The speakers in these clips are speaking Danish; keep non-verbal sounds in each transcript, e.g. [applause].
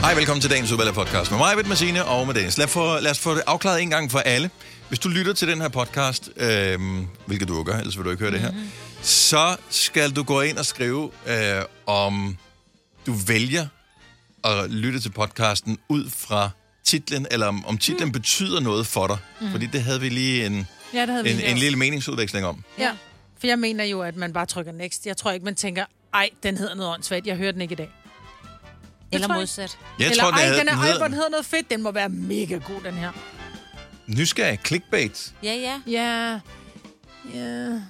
Hej, velkommen til dagens udvalgte podcast med mig, med Signe og med Dennis. Lad, for, lad os få det afklaret en gang for alle. Hvis du lytter til den her podcast, øh, hvilket du jo gør, ellers vil du ikke høre det her, så skal du gå ind og skrive, øh, om du vælger at lytte til podcasten ud fra titlen, eller om, om titlen mm. betyder noget for dig. Mm. Fordi det havde vi lige en, Ja, det havde vi en, lige en gjort. lille meningsudveksling om. Ja, for jeg mener jo, at man bare trykker next. Jeg tror ikke, man tænker, ej, den hedder noget åndssvagt, jeg hører den ikke i dag. Eller tror jeg. modsat. Jeg Eller, tror, det ej, havde, den, er, ej, hedder hvor den hedder noget fedt, den må være mega god, den her. nysgerrig clickbait. Ja, ja. Ja, ja...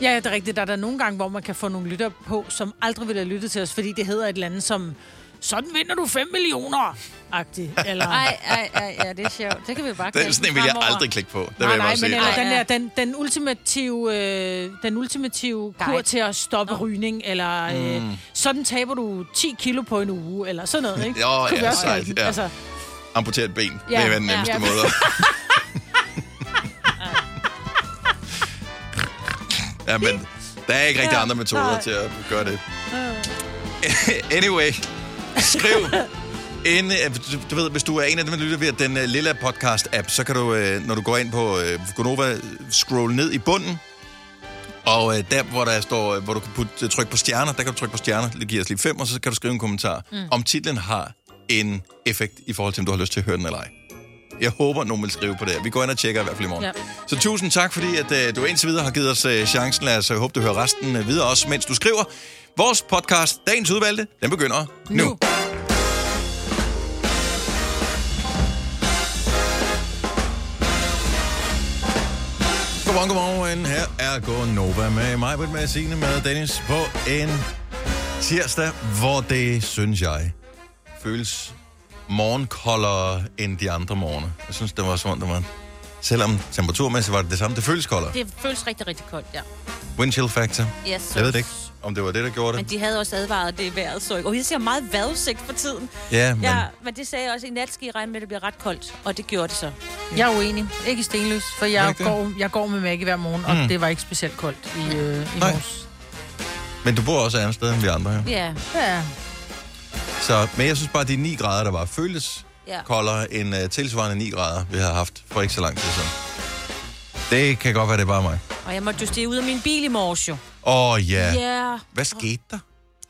Ja, det er rigtigt. Der er der nogle gange, hvor man kan få nogle lytter på, som aldrig vil have lyttet til os, fordi det hedder et eller andet som, sådan vinder du 5 millioner, agtigt. Eller, Ej, ej, ej, ja, det er sjovt. Det kan vi bare Den, sådan en vil jeg fremover. aldrig klikke på. Det vil nej, jeg nej, men eller Ej, den der, den, den ultimative, øh, den ultimative kur Guide. til at stoppe Nå. rygning, eller øh, sådan taber du 10 kilo på en uge, eller sådan noget, ikke? Jo, Kunne ja, sejt, ja. Altså, Amputere et ben. Ja, det vil være den ja. nemmeste Ja. måde. [laughs] ja, men der er ikke rigtig Ja, andre metoder nej. til at gøre det. anyway, skriv ind, øh, du, ved, hvis du er en af dem, der lytter ved den uh, lille podcast-app, så kan du, uh, når du går ind på uh, Gonova, scroll ned i bunden, og uh, der, hvor der står, hvor du kan putte, trykke på stjerner, der kan du trykke på stjerner, det giver os lige fem, og så kan du skrive en kommentar, mm. om titlen har en effekt i forhold til, om du har lyst til at høre den eller ej. Jeg håber, nogen vil skrive på det. Vi går ind og tjekker i hvert fald i morgen. Ja. Så tusind tak, fordi at, uh, du indtil videre har givet os uh, chancen. Lad os uh, håbe, du hører resten uh, videre også, mens du skriver. Vores podcast, Dagens Udvalgte, den begynder nu. nu. Godmorgen, godmorgen. Her er Gå Nova med mig, med Signe, med Dennis på en tirsdag, hvor det, synes jeg, føles morgenkoldere end de andre morgener. Jeg synes, det var sådan, det var... Selvom temperaturmæssigt var det det samme, det føles koldere. Det føles rigtig, rigtig koldt, ja. Wind chill factor. Yes, Jeg ved det ikke, om det var det, der gjorde Men det. de havde også advaret, det er vejret så ikke. Og jeg ser meget vejrudsigt for tiden. Ja, men Ja, men det sagde jeg også, i nat skal I regne med, at det bliver ret koldt. Og det gjorde det så. Jeg er uenig. Ikke i stenløs, for jeg går, jeg går med Maggie hver morgen, og Mm. det var ikke specielt koldt i, øh, i Nej. morges. men du bor også et andet sted end vi andre her. Ja, Ja. Så, men jeg synes bare, at de 9 grader, der var, føltes ja. koldere end uh, tilsvarende 9 grader, vi har haft for ikke så lang tid siden. Det kan godt være, det er bare mig. Og jeg måtte jo stige ud af min bil i morges jo. Åh oh, ja. Ja. Hvad skete der?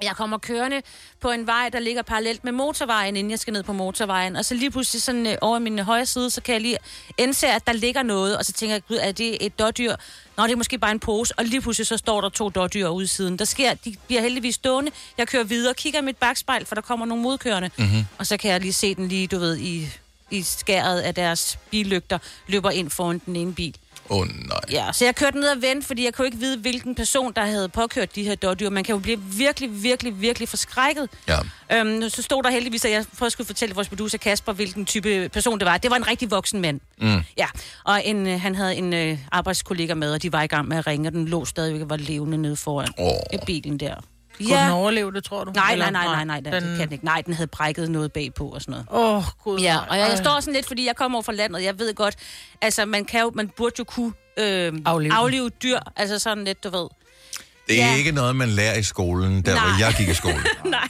Jeg kommer kørende på en vej, der ligger parallelt med motorvejen, inden jeg skal ned på motorvejen. Og så lige pludselig sådan øh, over min højre side, så kan jeg lige indse, at der ligger noget. Og så tænker jeg, gud, er det et dårdyr? Nå, det er måske bare en pose. Og lige pludselig så står der to dårdyr ude i siden. Der sker, de bliver heldigvis stående. Jeg kører videre, kigger i mit bagspejl, for der kommer nogle modkørende. Mm-hmm. Og så kan jeg lige se den lige, du ved, i, i skæret af deres billygter, løber ind foran den ene bil. Åh oh, nej. Ja, så jeg kørte ned og vendte, fordi jeg kunne ikke vide, hvilken person, der havde påkørt de her dårdyr. Man kan jo blive virkelig, virkelig, virkelig forskrækket. Ja. Øhm, så stod der heldigvis, at jeg at skulle fortælle vores producer Kasper, hvilken type person det var. Det var en rigtig voksen mand. Mm. Ja, og en, øh, han havde en øh, arbejdskollega med, og de var i gang med at ringe, og den lå stadigvæk og var levende nede foran i bilen der. Kunne den overleve det, tror du? Nej, Eller- nej, nej, nej, nej, den... det kan den ikke. Nej, den havde brækket noget bagpå og sådan noget. Åh, oh, gud. Ja, og jeg, jeg står sådan lidt, fordi jeg kommer over fra landet, jeg ved godt, altså man kan jo, man burde jo kunne øh, Aflive den. aflive dyr, altså sådan lidt, du ved. Det er Ja. ikke noget, man lærer i skolen, der Nej. hvor jeg gik i skole. [laughs] Nej,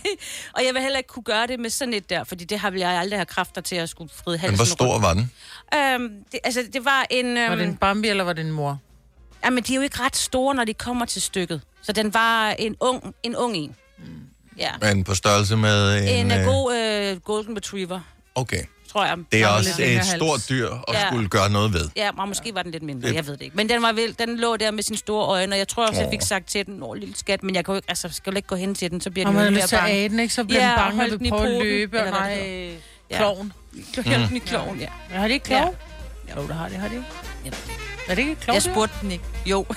og jeg vil heller ikke kunne gøre det med sådan et der, fordi det har jeg aldrig have kræfter til at skulle fride halsen Men hvor stor var den? Øhm, det, altså, det var en... Øhm, Var det en Bambi, eller var det en mor? Jamen, de er jo ikke ret store, når de kommer til stykket. Så den var en ung en. Ung en. Ja. Men på størrelse med en... En, en øh, god øh, golden retriever, Okay. tror jeg. Det er også et hals. stort dyr at Ja. skulle gøre noget ved. Ja, og måske var den lidt mindre, Det- jeg ved det ikke. Men den, var vel, den lå der med sine store øjne, og jeg tror også, jeg fik sagt til den, åh, lille skat, men jeg kan jo ikke, altså, skal jo ikke gå hen til den, så bliver Og den man jo mere bange. æde den, ikke? Så bliver Ja, den og bange, og den vil i prøve at løbe. Og nej, det øh, Ja. kloven. Du hælder den i kloven, ja. Ja, har de ikke klov? Ja. Jo, det har de, har det ikke. Er det ikke et klov? Jeg spurgte den ikke. Jo. [laughs]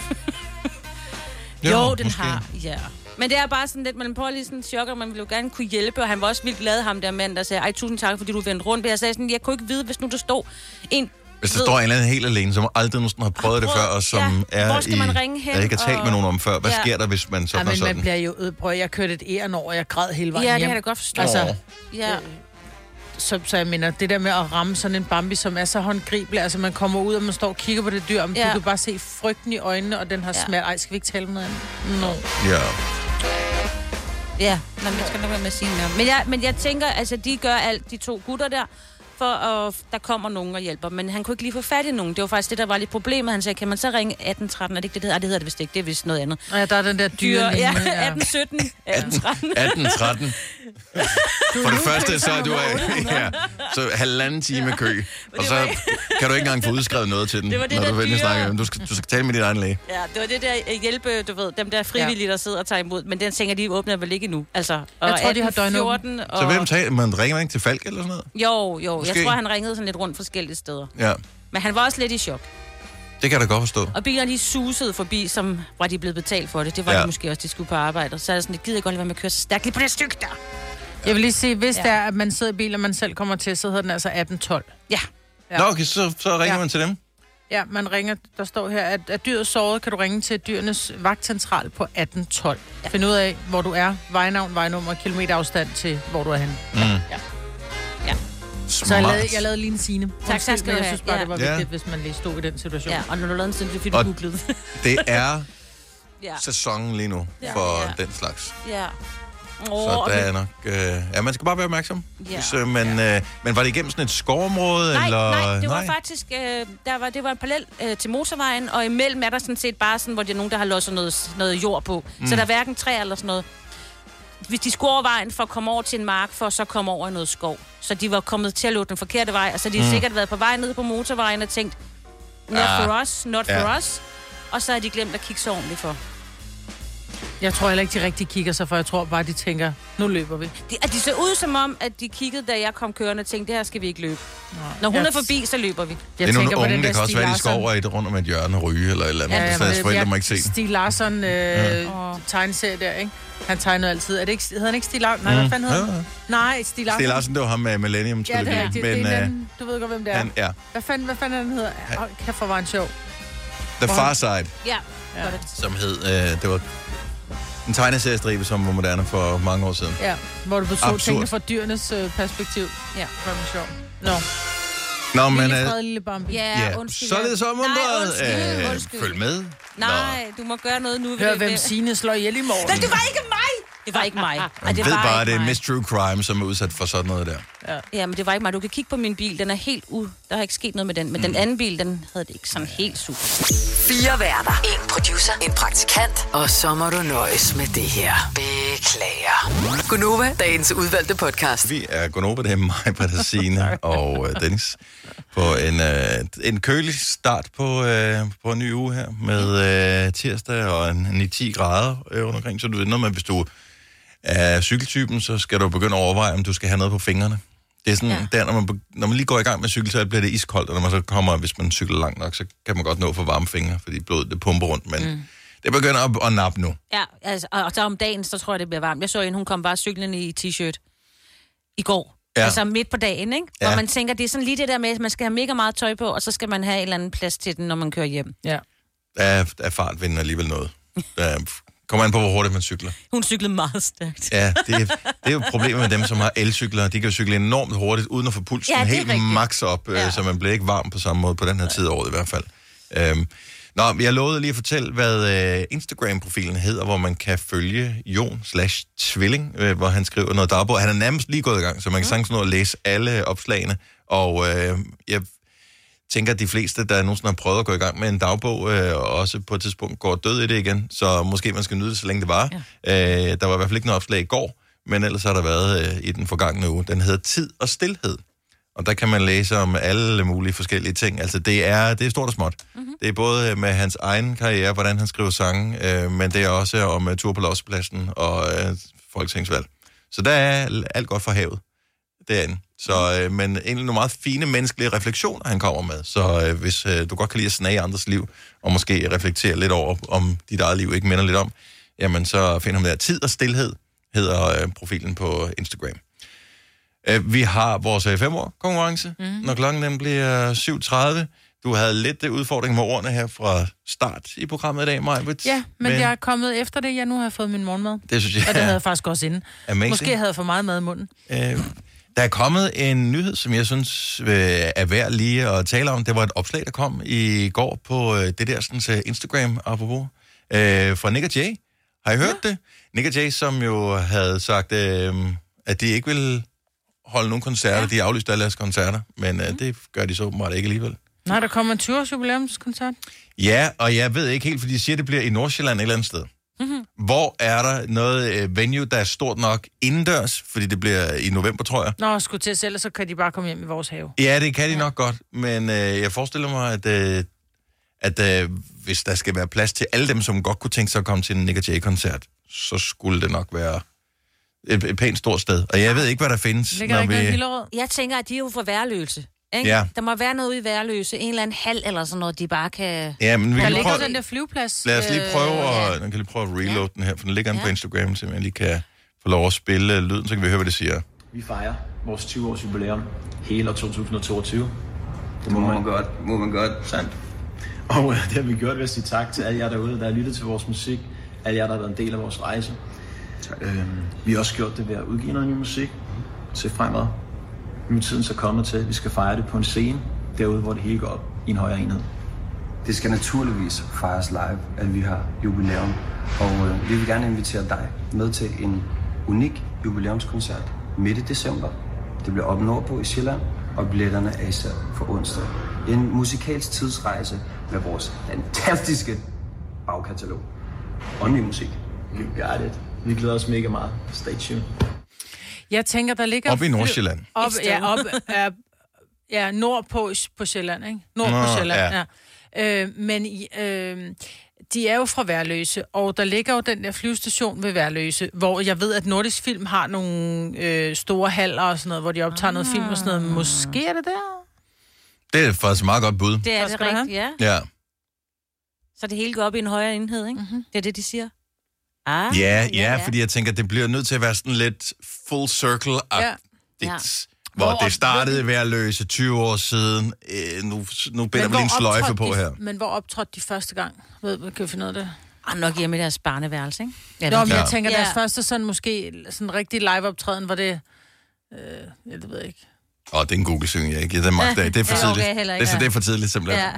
Jo, jo den måske. har, ja. Men det er bare sådan lidt, man prøver lige sådan chok, og man ville jo gerne kunne hjælpe, og han var også vildt glad, ham der mand, der sagde, ej, tusind tak, fordi du vendte rundt. Men jeg sagde sådan, jeg kunne ikke vide, hvis nu der stod en... Hvis der ved- står en eller anden helt alene, som aldrig nogensinde har prøvet det før, prøvet- og som ja, er hvor skal i... man ringe hen, Jeg ikke har talt med og- nogen om før. Hvad Ja. sker der, hvis man Ja, sådan og men man sådan? bliver jo ødbrød. Jeg kørte et æren over, og jeg græd hele vejen Ja, det kan jeg da godt forstå. Altså. Ja. Så, så jeg mener, det der med at ramme sådan en Bambi, som er så håndgribelig, altså man kommer ud, og man står og kigger på det dyr, men Ja. du kan bare se frygten i øjnene, og den har Ja. smert. Ej, skal vi ikke tale om noget andet? No. Ja. Ja, men jeg skal nok være med at sige mere. Men jeg, men jeg tænker, altså, de gør alt, de to gutter der, for at der kommer nogen og hjælper. Men han kunne ikke lige få fat i nogen. Det var faktisk det, der var lidt problemet. Han sagde, kan man så ringe 1813? Er det ikke det, det hedder? Ah, det hedder det vist ikke. Det er vist noget andet. Ja, der er den der dyre Dyr, ja, linje, 1817, 1813. 18, 13. For det første, så er du ja, så halvanden time kø, og så kan du ikke engang få udskrevet noget til den, Det var det når der du vender dyre- snakke. Du skal, du skal tale med din egen læge. Ja, det var det der øh, hjælpe, du ved, dem der frivillige, der sidder og tager imod. Men den tænker, de åbner vel ikke endnu. Altså, og Jeg tror, de har 18. 14, og... Så hvem tager man? Ringer man ikke til Falk eller sådan noget? Jo, jo. Måske. Jeg tror, han ringede sådan lidt rundt forskellige steder. Ja, Men han var også lidt i chok. det kan jeg da godt forstå. Og bilerne, de susede forbi, som var de blevet betalt for det. Det var Ja. ja. de måske også, de skulle på arbejde. Og så er jeg sådan, det gider jeg godt lade være med at køre så stærkt lige på det stykke der. Jeg vil lige sige, hvis Ja. ja. det er, at man sidder i bil, og man selv kommer til, så hedder den altså 1812. Ja. Ja. Nå, okay, så, så ringer Ja. man til dem. Ja, man ringer, der står her, at er dyret såret, kan du ringe til dyrenes vagtcentral på 1812. Ja. Ja. Find ud af, hvor du er, vejnavn, vejnummer, kilometerafstand til, hvor du er henne. Så jeg Smart. lavede, jeg lavede lige en sine. tak skal men du jeg have. synes bare, Ja. det var Ja. vigtigt, hvis man lige stod i den situation. Ja, og når du lavede en sådan, [laughs] det er fordi, du googlede. Det er ja. sæsonen lige nu Ja. for Ja. den slags. ja. Så Oh, der er nok... Øh, ja, man skal bare være opmærksom. Ja. Hvis, øh, men, øh, men var det igennem sådan et skovområde? Nej, eller? nej, det var faktisk, øh, der var, det var en parallel øh, til motorvejen, og imellem er der sådan set bare sådan, hvor der er nogen, der har losset noget, noget jord på. Mm. Så der er hverken træ eller sådan noget. Hvis de skulle over vejen for at komme over til en mark, for at så komme over i noget skov. Så de var kommet til at løbe den forkerte vej, og så de mm. sikkert været på vej ned på motorvejen og tænkt, not Ah, for us, not ja. for us. Og så har de glemt at kigge så ordentligt for. Jeg tror heller ikke, de rigtig kigger sig, for jeg tror bare, de tænker, nu løber vi. De, at de så ud som om, at de kiggede, da jeg kom kørende og tænkte, det her skal vi ikke løbe. Når hun Jeg- er forbi, så løber vi. Jeg det er nogle tænker på unge, det kan også være, de skal over i et rundt om et hjørne og ryge eller et eller andet. Ja, Ja, ja, så deres forældre må ikke se det. Stig Larsson øh, Åh. tegneserie der, ikke? Han tegnede altid. Er det ikke, hedder han ikke Stig Larsson? Nej, hvad fanden hedder Mm. Ja, han? Nej, Stig Larsson. Stig Larsen, det var ham med Millennium Ja, det er rigtigt. Men det er en øh, anden, du ved godt, hvem det er. han, ja. Hvad fanden, hvad fanden den hedder? Åh, kæft, hvor var han sjov. The Far Side, Ja, Ja. ja. Som hed... Øh, det var en tegneseriestribe, som var moderne for mange år siden. Ja, hvor du så tingene fra dyrenes øh, perspektiv. Ja. Hvor det sjov. Nå, Nå, men... lille Øh, fred, lille Bambi. Ja, ja, undskyld. således Nej, undskyld, Øh, undskyld. følg med. Nej, du må gøre noget nu. Hør, hvem Signe slår ihjel i morgen. Nej, det var ikke mig! Det var ikke mig. [laughs] Ej, Man det ved var bare, det er. Miss True Crime, som er udsat for sådan noget der. Ja, men det var ikke mig. Du kan kigge på min bil. Den er helt u... Der har ikke sket noget med den. Men mm. den anden bil, den havde det ikke sådan helt super. Fire værter. En producer. En praktikant. Og så må du nøjes med det her. Beklager. Gunova, dagens udvalgte podcast. Vi er over, det er mig, Patasine [laughs] og øh, Dennis, på en, øh, en kølig start på, øh, på en ny uge her, med øh, tirsdag og en 9-10 grader øh, rundt omkring. Så du ved noget med, hvis du er cykeltypen, så skal du begynde at overveje, om du skal have noget på fingrene. Det er sådan, ja. Der, når, man, når man lige går i gang med cykel, så bliver det iskoldt, og når man så kommer, hvis man cykler langt nok, så kan man godt nå for varme fingre, fordi blodet det pumper rundt, men mm. det begynder at, at nappe nu. Ja, altså, og og så om dagen, så tror jeg, det bliver varmt. Jeg så en, hun kom bare cyklende i t-shirt i går. Ja. Altså midt på dagen, ikke? Ja. Hvor man tænker, det er sådan lige det der med, at man skal have mega meget tøj på, og så skal man have en eller anden plads til den, når man kører hjem. Ja. Der er, der er fartvinden alligevel noget. Der kommer an på, hvor hurtigt man cykler. Hun cyklede meget stærkt. Ja, det er, det er jo problemet med dem, som har elcykler. De kan jo cykle enormt hurtigt, uden at få pulsen Ja, det er helt rigtigt. max op, ja. Ja. så man bliver ikke varm på samme måde på den her tid af året i hvert fald. Øhm, nå, jeg lovede lige at fortælle, hvad øh, Instagram-profilen hedder, hvor man kan følge Jon slash Tvilling, øh, hvor han skriver noget dagbog. Han er nærmest lige gået i gang, så man kan sagtens nå at læse alle opslagene. Og øh, jeg tænker, at de fleste, der nogensinde har prøvet at gå i gang med en dagbog, øh, og også på et tidspunkt går død i det igen, så måske man skal nyde det, så længe det var. Ja. Øh, der var i hvert fald ikke noget opslag i går, men ellers har der været øh, i den forgangne uge. Den hedder Tid og Stilhed. Og der kan man læse om alle mulige forskellige ting. Altså, det er, det er stort og småt. Mm-hmm. Det er både med hans egen karriere, hvordan han skriver sange, øh, men det er også om uh, tur på Lossepladsen og øh, folketingsvalg. Så der er alt godt for havet derinde. Så, øh, men egentlig nogle meget fine menneskelige refleksioner, han kommer med. Så øh, hvis øh, du godt kan lide at snage andres liv, og måske reflektere lidt over, om dit eget liv ikke minder lidt om, jamen så find ham der. Tid og Stilhed hedder øh, profilen på Instagram. Øh, vi har vores øh, fem år konkurrence, mm. når klokken den bliver 7.30. Du havde lidt øh, udfordring med ordene her fra start i programmet i dag, Maja. Ja, men, men jeg er kommet efter det. Jeg nu har fået min morgenmad. Det synes jeg Og det havde jeg faktisk også inden. amazing. Måske havde jeg for meget mad i munden. Øh, der er kommet en nyhed, som jeg synes øh, er værd lige at tale om. Det var et opslag, der kom i går på øh, det der sådan, så Instagram, apropos, øh, fra Nick og Jay. Har I hørt det? Nick og Jay, som jo havde sagt, øh, at de ikke ville holde nogen koncerter. Ja. De aflyste alle deres koncerter, men øh, det gør de så åbenbart ikke alligevel. Nej, der kommer en 20-års jubilæumskoncert. Ja, og jeg ved ikke helt, for de siger, det bliver i Nordsjælland et eller andet sted. Mm-hmm. Hvor er der noget øh, venue, der er stort nok indendørs, fordi det bliver i november, tror jeg. Nå, skulle til at sælge, så kan de bare komme hjem i vores have. Ja, det kan de nok godt, men øh, jeg forestiller mig, at, øh, at øh, hvis der skal være plads til alle dem, som godt kunne tænke sig at komme til en Nick Jay-koncert, så skulle det nok være et, et pænt stort sted. Og jeg ved ikke, hvad der findes, Ligger der ikke noget i Hillerød? Jeg tænker, at de er jo for værløse. Ikke? Ja. Der må være noget ude i værløse. En eller anden hal eller sådan noget, de bare kan... Ja, men vi Der kan lige ligger prøve, den der flyveplads. lad os lige prøve, øh, at, ja. kan lige prøve at reload den her, for den ligger inde på Ja. Instagram, så jeg lige kan få lov at spille lyden, så kan vi høre, hvad det siger. Vi fejrer vores 20-års jubilæum hele år 2022. Det må man godt, må man godt. Sandt. Og øh, det har vi gjort ved at sige tak til alle jer derude, der har lyttet til vores musik. Alle jer, der har været en del af vores rejse. Øhm, vi har også gjort det ved at udgive noget ny musik. Se fremad. Nu er tiden så kommet til, at vi skal fejre det på en scene. Derude, hvor det hele går op i en højere enhed. Det skal naturligvis fejres live, at vi har jubilæum. Og øh, vi vil gerne invitere dig med til en unik jubilæumskoncert midt i december. Det bliver op nordpå i Sjælland, og billetterne er især for onsdag. En musikalsk tidsrejse med vores fantastiske bagkatalog. Og ny musik. You got it. Vi glæder os mega meget. Stay tuned. Jeg tænker, der ligger... Op i Nordsjælland. Op, ja, op, ja, ja, nord på, på Sjælland, ikke? Nord Nå, på Sjælland, ja. ja. Øh, men øh, de er jo fra Værløse, og der ligger jo den der flyvestation ved Værløse, hvor jeg ved, at Nordisk Film har nogle øh, store haller og sådan noget, hvor de optager noget film og sådan noget. Måske er det der? Det er faktisk et meget godt bud. Det er det rigtigt, ja. Ja. Så det hele går op i en højere enhed, ikke? Mm-hmm. Det er det, de siger. Ah, Ja, ja, fordi jeg tænker, det bliver nødt til at være sådan lidt full circle-agtigt. Ja. Hvor Hvor- det startede ved at løse 20 år siden. Øh, nu, nu binder vi lige en sløjfe på de, her. Men hvor optrådte de første gang? Ved, kan vi finde ud af det? Ah, nok hjemme i deres barneværelse, ikke? Ja, Nå, men Ja. jeg tænker, Ja. deres første sådan måske sådan rigtig live-optræden, var det... Øh, ja, det ved jeg ikke. Åh, det er en Google-søgning, jeg ikke giver den magt af. Det er for [laughs] Ja, okay, tidligt. heller det, ikke, er, ja. det er for tidligt, simpelthen. ja.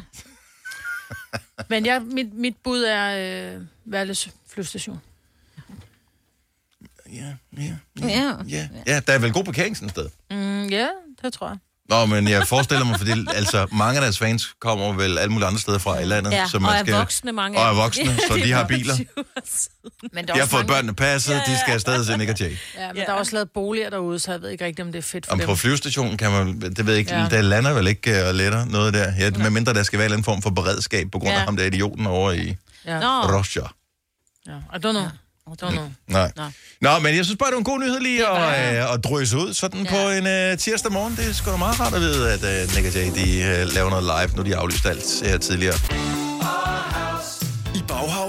Men jeg, mit, mit bud er øh, Værløs flyvestation. Ja, ja, Ja. ja. ja, der er vel god parkering sådan et sted. Mm, ja, det tror jeg. Nå, men jeg forestiller mig, fordi altså, mange af deres fans kommer vel alle mulige andre steder fra i landet. ja. som og man er skal, voksne mange Og er voksne, så [laughs] de har biler. Men der De har også fået mange- børnene passet, de skal afsted til Nick og Jay. Ja, men ja. der er også lavet boliger derude, så jeg ved ikke rigtigt, om det er fedt for Om dem. på flyvestationen kan man, det ved jeg ikke, Ja. der lander vel ikke og letter noget der. Ja, medmindre der skal være en anden form for beredskab, på grund af Ja. ham der idioten over i Ja. Russia. ja. I don't know. Don't know. Nej. Nå. Nå, men jeg synes bare, det var en god nyhed lige at, øh, at drøse ud sådan ja. på en øh, tirsdag morgen. Det er sgu da meget rart at vide, at øh, Nick og Jay, de øh, laver noget live, nu de har aflyst alt her tidligere.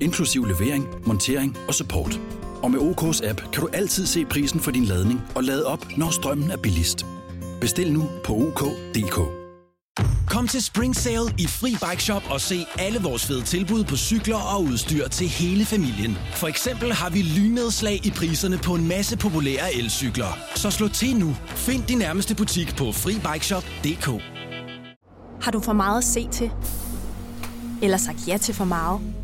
inklusiv levering, montering og support. Og med OK's app kan du altid se prisen for din ladning og lade op, når strømmen er billigst. Bestil nu på OK.dk. Kom til Spring Sale i Fri Bike Shop og se alle vores fede tilbud på cykler og udstyr til hele familien. For eksempel har vi lynedslag i priserne på en masse populære elcykler. Så slå til nu. Find din nærmeste butik på FriBikeShop.dk Har du for meget at se til? Eller sagt ja til for meget?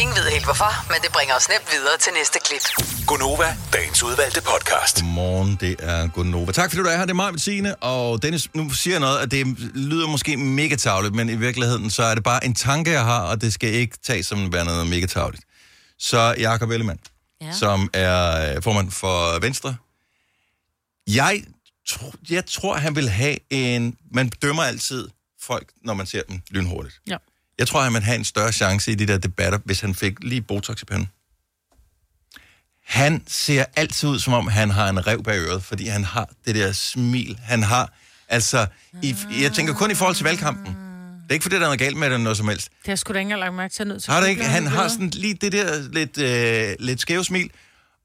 Ingen ved helt hvorfor, men det bringer os nemt videre til næste klip. Gonova, dagens udvalgte podcast. Godmorgen, det er Gunnova. Tak fordi du er her, det er mig, Bettine. Og Dennis, nu siger jeg noget, at det lyder måske mega tavligt, men i virkeligheden, så er det bare en tanke, jeg har, og det skal ikke tages som være noget mega tavligt. Så Jakob Ellemann, ja. Ja. som er øh, formand for Venstre, jeg, tro, jeg tror, han vil have en... Man dømmer altid folk, når man ser dem lynhurtigt. Ja. Jeg tror, at man har en større chance i de der debatter, hvis han fik lige Botox i panden. Han ser altid ud, som om han har en rev bag øret, fordi han har det der smil. Han har, altså, i, jeg tænker kun i forhold til valgkampen. Det er ikke fordi, der er noget galt med det eller noget som helst. Det har sgu da ikke lagt mærke til nødt til. Har det ikke? Han har sådan lige det der lidt, øh, lidt skæve smil,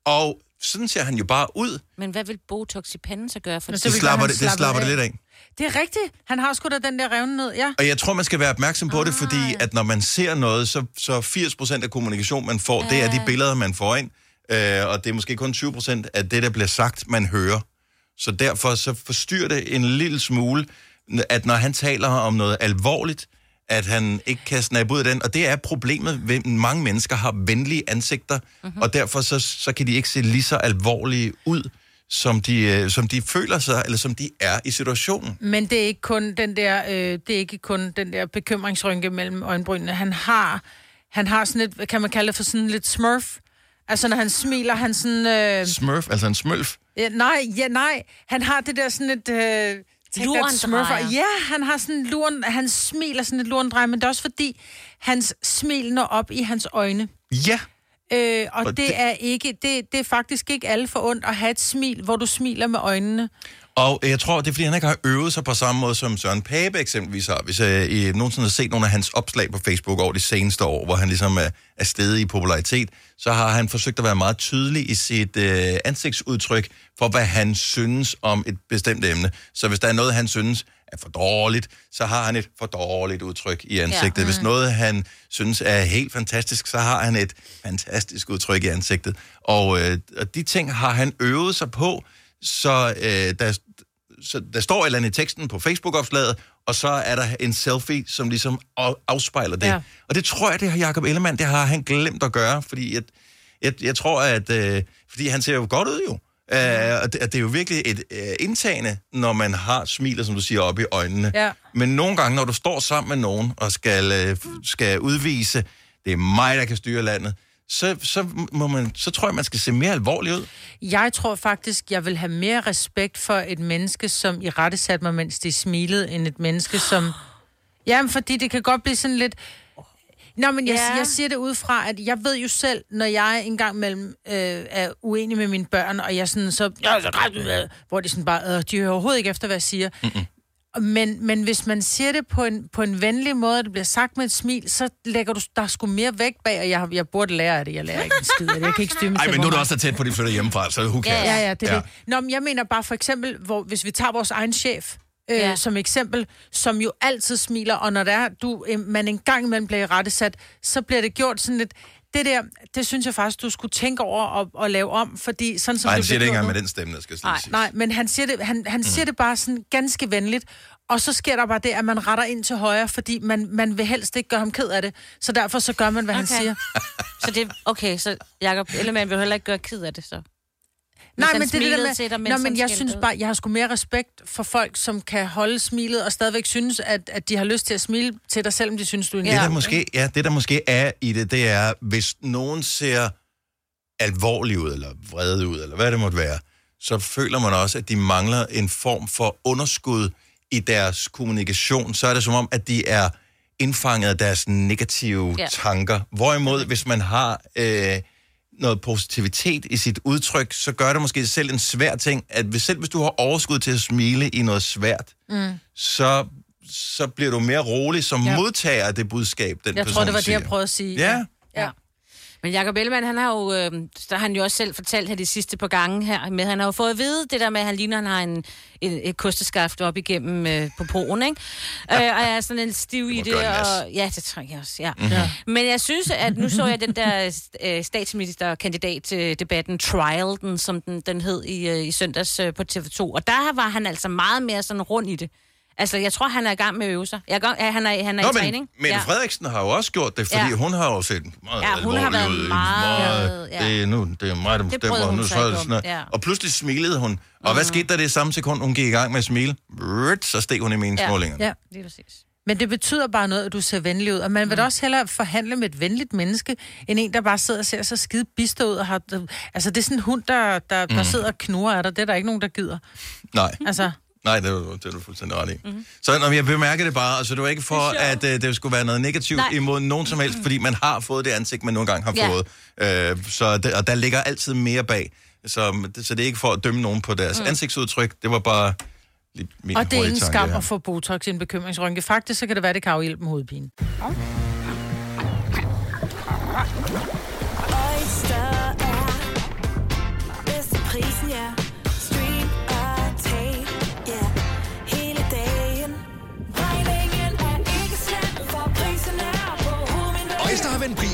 og sådan ser han jo bare ud. Men hvad vil Botox i panden så gøre for Det vil slapper det, det, slappe slapper det lidt af. Det er rigtigt. Han har sgu da den der revne ned, ja. Og jeg tror, man skal være opmærksom på det, fordi at når man ser noget, så, så 80% af kommunikation, man får, det er de billeder, man får ind. Øh, og det er måske kun 20% af det, der bliver sagt, man hører. Så derfor så forstyrrer det en lille smule, at når han taler om noget alvorligt, at han ikke kan snappe ud af den. Og det er problemet ved, at mange mennesker har venlige ansigter, mm-hmm. og derfor så, så kan de ikke se lige så alvorlige ud, som de, øh, som de føler sig, eller som de er i situationen. Men det er ikke kun den der, øh, det er ikke kun den der bekymringsrynke mellem øjenbrynene. Han har, han har sådan et, kan man kalde det for sådan lidt smurf. Altså når han smiler, han sådan... Øh, Smurf, altså en smølf. ja, nej, ja, nej. Han har det der sådan et... Øh, Lurendrejer. Ja, han har sådan en luren, han smiler sådan et lurendrej, men det er også fordi, hans smil når op i hans øjne. Ja, Øh, og, Og det, det- det er ikke, det, det er faktisk ikke alle for ondt at have et smil, hvor du smiler med øjnene. Og jeg tror, det er, fordi han ikke har øvet sig på samme måde, som Søren Pape eksempelvis har. Hvis jeg I nogensinde har set nogle af hans opslag på Facebook over de seneste år, hvor han ligesom er, er steget i popularitet, så har han forsøgt at være meget tydelig i sit øh, ansigtsudtryk for, hvad han synes om et bestemt emne. Så hvis der er noget, han synes er for dårligt, så har han et for dårligt udtryk i ansigtet. Ja. Hvis noget, han synes er helt fantastisk, så har han et fantastisk udtryk i ansigtet. Og, øh, og de ting har han øvet sig på, så øh, der, så der står et eller andet i teksten på Facebook-opslaget, og så er der en selfie, som ligesom af- afspejler det. Ja. Og det tror jeg, det har Jacob Ellemann, det har han glemt at gøre, fordi jeg, jeg, jeg tror, at øh, fordi han ser jo godt ud jo. Øh, og det, det er jo virkelig et øh, indtagende, når man har smiler, som du siger, op i øjnene. Ja. Men nogle gange, når du står sammen med nogen og skal, øh, skal udvise, det er mig, der kan styre landet, så, så, må man, så tror jeg, man skal se mere alvorlig ud. Jeg tror faktisk, jeg vil have mere respekt for et menneske, som i rette satte mig, mens de smilede, end et menneske, som... [gasps] Jamen, fordi det kan godt blive sådan lidt... Nå, men jeg, Ja. jeg siger det ud fra, at jeg ved jo selv, når jeg engang mellem øh, er uenig med mine børn, og jeg sådan så... Ja, så øh, hvor de sådan bare... Øh, de hører overhovedet ikke efter, hvad jeg siger. Mm-mm. Men, men hvis man siger det på en, på en venlig måde, og det bliver sagt med et smil, så lægger du der er sgu mere vægt bag, og jeg, har- jeg burde lære af det. Jeg lærer ikke en skid af det. Jeg kan ikke styre mit Ej, men nu er du også så tæt på, at de flytter hjemmefra, så who cares? Ja, ja, det er ja. det. Nå, men jeg mener bare for eksempel, hvor, hvis vi tager vores egen chef øh, Ja. ja. som eksempel, som jo altid smiler, og når der er, du, øh, man en gang imellem bliver rettesat, så bliver det gjort sådan lidt... Det der, det synes jeg faktisk, du skulle tænke over og, og lave om, fordi sådan som Nej, han det siger det ikke engang med den stemme, der skal Nej, sige. nej, men han siger det, han, han siger det bare sådan ganske venligt, og så sker der bare det, at man retter ind til højre, fordi man, man vil helst ikke gøre ham ked af det. Så derfor så gør man, hvad okay. han Okay. siger. [laughs] Så det, okay, så Jacob Ellemann vil heller ikke gøre ked af det, så. Nej, men det er det der med, til dig, Nå, men jeg synes bare, jeg har sgu mere respekt for folk, som kan holde smilet og stadigvæk synes, at, at de har lyst til at smile til dig, selvom de synes, du er en Det, der måske, ja, det, der måske er i det, det er, hvis nogen ser alvorlig ud, eller vred ud, eller hvad det måtte være, så føler man også, at de mangler en form for underskud i deres kommunikation. Så er det som om, at de er indfanget af deres negative ja. tanker. Hvorimod, hvis man har øh, noget positivitet i sit udtryk, så gør det måske selv en svær ting, at hvis, selv hvis du har overskud til at smile i noget svært, mm. så, så bliver du mere rolig som ja. Ja. modtager af det budskab, den Jeg person tror, det var det, siger. jeg prøvede at sige. Ja. ja. Men Jacob Ellemann, han har jo, øh, der har han jo også selv fortalt her de sidste par gange her, med han har jo fået at vide det der med, at han ligner, han har en, en, et kosteskaft op igennem øh, på poen, ikke? Øh, og jeg er sådan en stiv i det, og ja, det tror jeg også, ja. Mm-hmm. ja. Men jeg synes, at nu så jeg den der øh, statsministerkandidat til debatten, Trial, den, som den, den hed i, øh, i søndags øh, på TV2, og der var han altså meget mere sådan rund i det. Altså, jeg tror, han er i gang med at øve sig. Jeg er, i gang, ja, han er, han er Nå, i men træning. Mette ja. Frederiksen har jo også gjort det, fordi Ja. ja. hun har jo set meget Ja, hun har været ud. meget- ja. Det er, nu, det er mig, der bestemmer. hun nu, så, sådan noget. ja. Og pludselig smilede hun. Og hvad skete der det samme sekund, hun gik i gang med at smile? Rrrt, Så steg hun i meningsmålingerne. ja. Lige præcis. Men det betyder bare noget, at du ser venlig ud. Og man vil da også hellere forhandle med et venligt menneske, end en, der bare sidder og ser så skide bister ud. Og har, altså, det er sådan en hund, der, der, der sidder og knurrer af dig. Det er der ikke nogen, der gider. Nej. Altså, Nej, det er, du- det er du fuldstændig ret i. Mm-hmm. Så når jeg bemærker det bare, altså det var ikke for, at uh, det skulle være noget negativt Nej. Imod nogen som helst, fordi man har fået det ansigt, man nogle gange har Ja. fået. Uh, så det, og der ligger altid mere bag. Så, det, så det er ikke for at dømme nogen på deres mm. ansigtsudtryk. Det var bare lige min Og det er tanke skam her. at få Botox i en bekymringsrynke. Faktisk, så kan det være, det kan afhjælpe med hovedpine. Oyster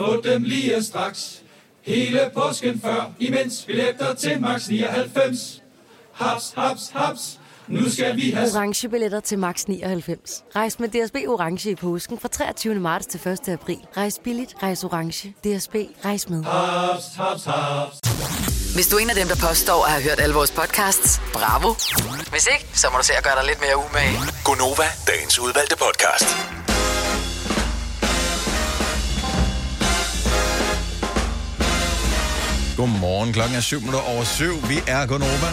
Få dem lige straks. Hele påsken før, imens billetter til max 99. Haps, haps, haps. Nu skal vi have... orange billetter til max 99. Rejs med DSB orange i påsken fra 23. marts til 1. april. Rejs billigt, rejs orange. DSB rejs med. Haps, haps, haps. Hvis du er en af dem, der påstår at have hørt alle vores podcasts, bravo. Hvis ikke, så må du se at gøre dig lidt mere umage. Gonova, dagens udvalgte podcast. Godmorgen, klokken er 7 minutter over 7. Vi er Gonova.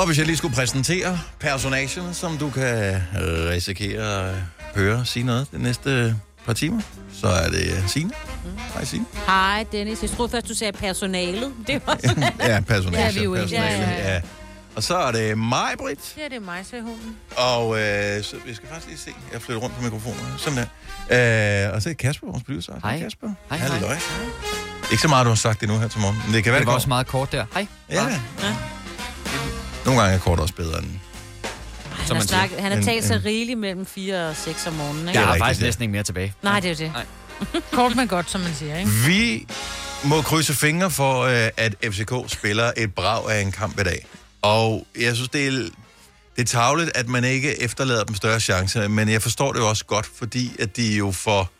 Og hvis jeg lige skulle præsentere personagen, som du kan risikere at høre sige noget de næste par timer, så er det Signe. Hej Signe. Hej, Dennis. Jeg troede først, du sagde personalet. [laughs] Det var sådan, [laughs] Ja, personage. Ja, vi er jo personale, Ja, ja, ja. Og så er det mig, Britt. Ja, det er mig, sagde hunden. Og øh, så, vi skal faktisk lige se. Jeg flytter rundt på mikrofonen. Sådan der. Øh, og så er det Kasper, vores producer. Hej. Kasper. Hej, Halløj. hej. Ikke så meget, du har sagt det nu her til morgen. Men det kan være, Det var det også meget kort der. Hej. Ja. Ja. Nogle gange er kort også bedre end... han, har snakket, han har talt sig en- rigeligt mellem 4 og 6 om morgenen. Ikke? Jeg har faktisk næsten ikke mere tilbage. Nej, det er jo det. [laughs] Kort men godt, som man siger, ikke? Vi må krydse fingre for, øh, at FCK spiller et brag af en kamp i dag. Og jeg synes, det er, det er tavligt, at man ikke efterlader dem større chancer, men jeg forstår det jo også godt, fordi at de jo for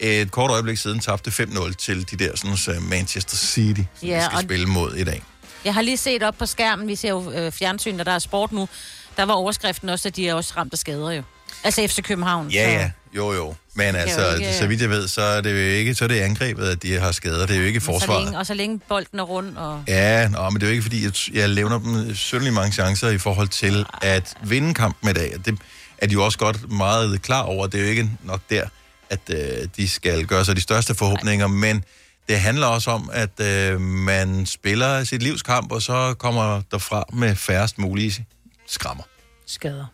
et kort øjeblik siden tabte 5-0 til de der sådan, uh, Manchester City, som Ja, de skal og- spille mod i dag. Jeg har lige set op på skærmen, vi ser jo øh, fjernsyn, og der er sport nu. Der var overskriften også, at de er også ramt af skader jo. Altså FC København. Ja, så- ja, jo, jo. Men altså, jo ikke... så vidt jeg ved, så er det jo ikke så er det angrebet, at de har skader. Det er jo ikke Så forsvaret. længe, og så længe bolden er rundt. Og... Ja, nå, men det er jo ikke, fordi jeg, jeg levner dem sønderlig mange chancer i forhold til at vinde kampen i dag. Det er de jo også godt meget klar over. Det er jo ikke nok der, at øh, de skal gøre sig de største forhåbninger, men det handler også om, at øh, man spiller sit livs kamp, og så kommer derfra med færrest mulige skrammer. Skader.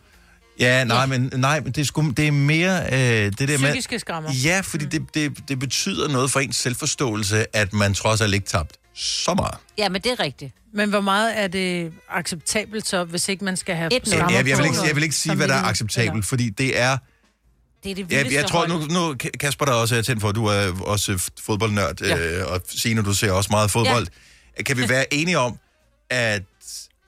Ja, nej, men, nej, men det, er sgu, det er mere øh, det der med... Psykiske skrammer. Ja, fordi mm. det, det, det betyder noget for ens selvforståelse, at man trods alt ikke tabt så meget. Ja, men det er rigtigt. Men hvor meget er det acceptabelt så, hvis ikke man skal have Et nul. Ja, jeg, vil ikke, jeg vil ikke sige, hvad der er acceptabelt, fordi det er... Det er det Jeg, vildeste jeg tror, nu, nu Kasper, der også er tændt for, du er også fodboldnørd, Ja. ja. øh, og Signe, du ser også meget fodbold. Ja. Kan vi [laughs] være enige om, at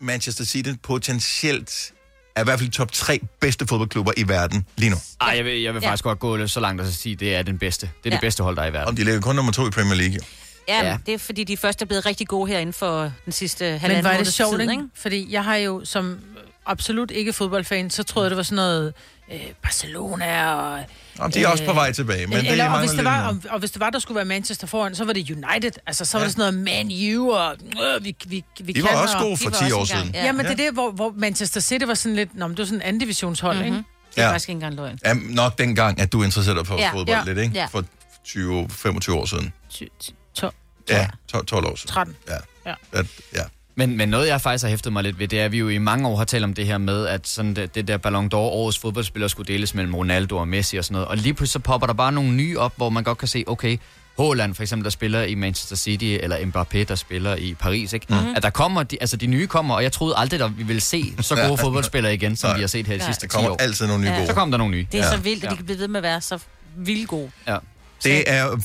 Manchester City potentielt er i hvert fald top tre bedste fodboldklubber i verden lige nu? Ej, jeg vil, jeg vil Ja. faktisk godt gå så langt at sige, at det er den bedste. Det er Ja. det bedste hold, der er i verden. Om de ligger kun nummer to i Premier League. jo. Ja, Ja. ja, det er fordi, de først er blevet rigtig gode her inden for den sidste Men halvanden var det sjovt, ikke? Fordi jeg har jo som absolut ikke fodboldfan, så troede jeg, det var sådan noget øh, Barcelona og... Om de er også på vej tilbage, men det eller, og, mangler hvis det var, og, og hvis det var, der skulle være Manchester foran, så var det United. Altså, så var Ja. det sådan noget Man U, og øh, vi, vi, vi De var også og, gode for de var 10 også år siden. ja. Ja, men det er det, hvor, hvor Manchester City var sådan lidt... Nå, men det var sådan en anden divisionshold, mm-hmm. ikke? Det er Ja. faktisk ikke engang løgn. Ja, nok dengang, at du interesserer dig for Ja. fodbold Ja. lidt, ikke? Ja. For 20-25 år siden. Ty- ty- to- Ja, 12, 12 år siden. 13. Ja. Ja. At, ja. Men, men noget, jeg faktisk har hæftet mig lidt ved, det er, at vi jo i mange år har talt om det her med, at sådan det, det der Ballon d'Or, årets fodboldspiller, skulle deles mellem Ronaldo og Messi og sådan noget. Og lige pludselig så popper der bare nogle nye op, hvor man godt kan se, okay, Haaland for eksempel, der spiller i Manchester City, eller Mbappé, der spiller i Paris, ikke? Mhm. Mm. At der kommer, de, altså de nye kommer, og jeg troede aldrig, at vi ville se så gode Ja. [laughs] fodboldspillere igen, som Nej. vi har set her de Nej. sidste Der 10 kommer år. altid nogle nye gode. Så kommer der nogle nye. Det er Ja. så vildt, at de kan blive ved med at være så vildt gode. Ja. Det er,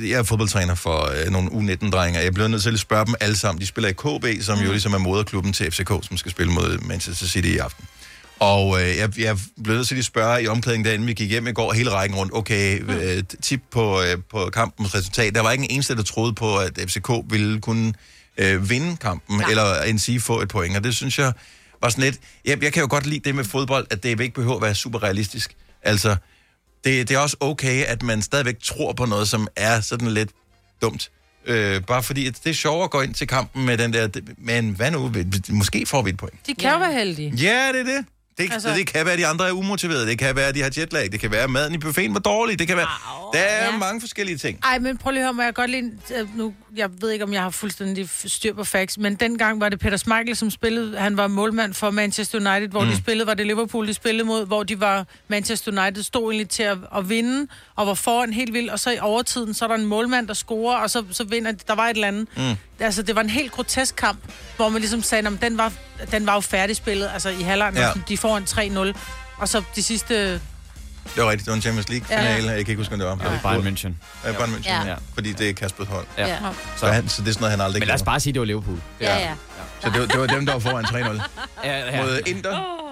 jeg er fodboldtræner for øh, nogle U19-drenge, og jeg bliver nødt til at spørge dem alle sammen. De spiller i KB, som Mhm. jo ligesom er moderklubben til FCK, som skal spille mod Manchester City i aften. Og øh, jeg, jeg blev nødt til at spørge i omklædningen, da inden vi gik hjem i går, hele rækken rundt, okay, Mhm. øh, tip på, øh, på kampens resultat. Der var ikke en eneste, der troede på, at FCK ville kunne øh, vinde kampen, Nej. eller end sige få et point. Og det synes jeg var sådan lidt... Jeg, jeg kan jo godt lide det med fodbold, at det ikke behøver at være super realistisk. Altså, det, det er også okay, at man stadigvæk tror på noget, som er sådan lidt dumt. Øh, bare fordi at det er sjovere at gå ind til kampen med den der... Men hvad nu? Måske får vi et point. De kan jo være heldige. Ja, det er det. Det, altså... Det kan være, at de andre er umotiverede. Det kan være, at de har jetlag. Det kan være, at maden i buffeten var dårlig. Det kan være... Der er ja. mange forskellige ting. Ej, men prøv lige at høre, må jeg godt lige... Nu, jeg ved ikke, om jeg har fuldstændig styr på facts, men dengang var det Peter Schmeichel, som spillede. Han var målmand for Manchester United, hvor mm. de spillede, var det Liverpool, de spillede mod, hvor de var... Manchester United stod egentlig til at, at vinde, og var foran helt vildt, og så i overtiden, så er der en målmand, der scorer, og så, så vinder de. Der var et eller andet. Mm. Altså, det var en helt grotesk kamp, hvor man ligesom sagde, at den var, den var jo færdigspillet, altså i halvlejen, ja. de får en 3-0, og så de sidste... Det var rigtigt. Det var en Champions League-finale. Jeg kan ikke huske, om det var. Ja, Bayern München. Ja, Bayern München. Ja. Ja. Fordi det er Kaspers hold. Ja. Ja. Så, han, så det er sådan noget, han aldrig Men lad os bare sige, det var Liverpool. Ja, ja. Så det var, det var dem, der var foran 3-0. Ja, ja. Mod Inter.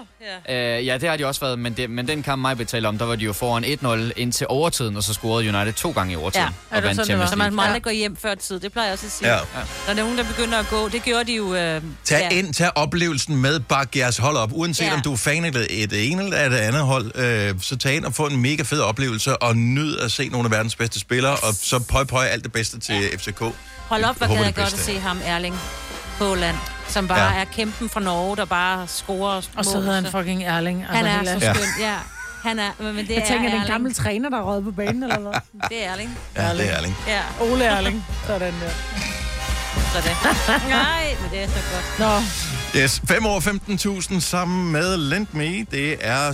Øh, ja, det har de også været, men, det, men den kamp, mig betalte om, der var de jo foran 1-0 indtil overtiden, og så scorede United to gange i overtiden. Ja, og vandt Champions Så man må aldrig gå hjem før tid. Det plejer jeg også at sige. Ja. Der er nogen, der begynder at gå. Det gjorde de jo... Øh, Tag ja. ind, tag oplevelsen med, bak jeres hold op. Uanset Ja. om du er fan af det et ene eller det andet hold, øh, så tag ind og få en mega fed oplevelse, og nyd at se nogle af verdens bedste spillere, og så pøj pøj alt det bedste til ja. FCK. Hold op, hvor gad jeg godt at se ham, Erling Haaland, som bare Ja. ja. er kæmpen fra Norge, der bare scorer Og så hedder han fucking Erling. Altså, Han er helt så skøn, ja. Han er, men det Jeg er tænker, det er en Erling. gammel træner, der er røget på banen, eller hvad? [laughs] Det er Erling. Ja, det er Erling. Ja, Ole Erling. Sådan der. [laughs] Nej, men det er så godt. Nå, Yes, 5 år 15.000 sammen med Lend Me. Det er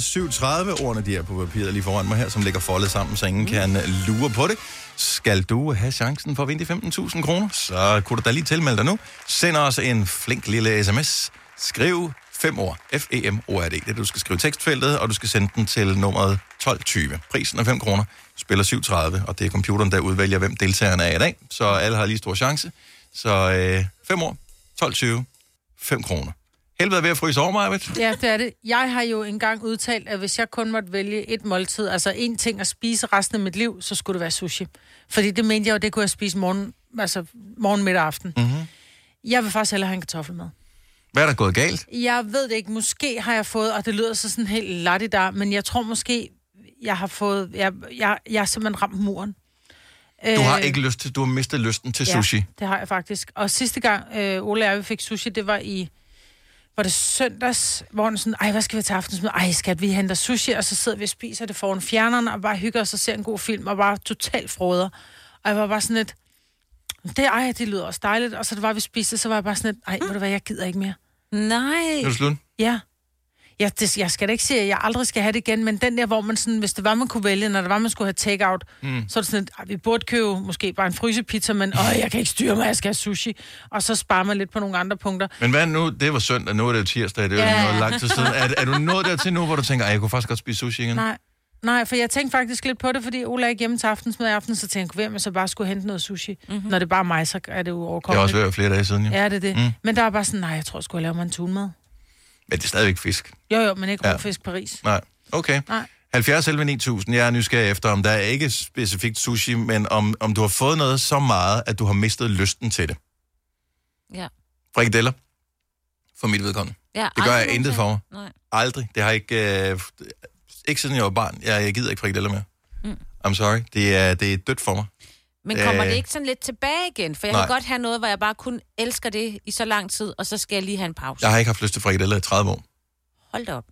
7.30 ordene, de er på papiret lige foran mig her, som ligger foldet sammen, så ingen mm. kan lure på det. Skal du have chancen for at vinde de 15.000 kroner, så kunne du da lige tilmelde dig nu. Send os en flink lille sms. Skriv 5 ord. F-E-M-O-R-D. Det er, du skal skrive tekstfeltet, og du skal sende den til nummeret 1220. Prisen er 5 kroner. Spiller 7.30, og det er computeren, der udvælger, hvem deltagerne er i dag. Så alle har lige stor chance. Så øh, 5 år, 1220, 5 kroner. Helvede ved at fryse over mig, vet ja, det er det. Jeg har jo engang udtalt, at hvis jeg kun måtte vælge et måltid, altså en ting at spise resten af mit liv, så skulle det være sushi. Fordi det mente jeg jo, det kunne jeg spise morgen, altså morgen, middag og aften. Mm-hmm. Jeg vil faktisk hellere have en kartoffelmad. Hvad er der gået galt? Jeg ved det ikke. Måske har jeg fået, og det lyder så sådan helt latidar, men jeg tror måske, jeg har fået, jeg, jeg, jeg har simpelthen ramt muren. Du har Øh, ikke lyst til, du har mistet lysten til sushi. Ja, det har jeg faktisk. Og sidste gang, øh, Ole og jeg fik sushi, det var i, var det søndags, hvor han sådan, ej, hvad skal vi til aftensmad? Ej, skat, vi henter sushi, og så sidder vi og spiser det foran fjerneren, og bare hygger os og ser en god film, og bare totalt froder. Og jeg var bare sådan lidt, det, ej, det lyder også dejligt. Og så det var, vi spiste, så var jeg bare sådan lidt, ej, ved du hvad, jeg gider ikke mere. Nej. Er du slut? Ja. Ja, det, jeg skal da ikke sige, at jeg aldrig skal have det igen, men den der, hvor man sådan, hvis det var, man kunne vælge, når det var, man skulle have take-out, Mm. så er det sådan, at "Ej, vi burde købe måske bare en frysepizza, men åh, jeg kan ikke styre mig, jeg skal have sushi. Og så sparer man lidt på nogle andre punkter. Men hvad nu? Det var søndag, nu er det tirsdag, det er jo Ja. noget lang tid siden. Er, er du nået dertil nu, hvor du tænker, at jeg kunne faktisk godt spise sushi igen? Nej, nej, for jeg tænkte faktisk lidt på det, fordi Ola er ikke hjemme til aftensmad i aften, så tænkte jeg, være, man så bare skulle hente noget sushi. Mm-hmm. Når det er bare mig, så er det jo Det har overkommeligt. også været flere dage siden, jo. Ja, det er det. Mm. Men der er bare sådan, nej, jeg tror, jeg skulle lave mig en tunmad. Men det er stadigvæk fisk. Jo, jo, men ikke Ja. fisk Paris. Nej. Okay. Nej. 70 11 9000. Jeg er nysgerrig efter, om der er ikke specifikt sushi, men om, om du har fået noget så meget, at du har mistet lysten til det. Ja. Frikadeller? For mit vedkommende. Ja, Det gør jeg intet for mig. Nej. Aldrig. Det har ikke... Øh, ikke siden jeg var barn. Jeg, jeg gider ikke frikadeller mere. Mm. I'm sorry. Det er, det er dødt for mig. Men kommer Øh, det ikke sådan lidt tilbage igen? For jeg nej. kan godt have noget, hvor jeg bare kun elsker det i så lang tid, og så skal jeg lige have en pause. Jeg har ikke haft lyst til frikadeller i 30 år. Hold da op.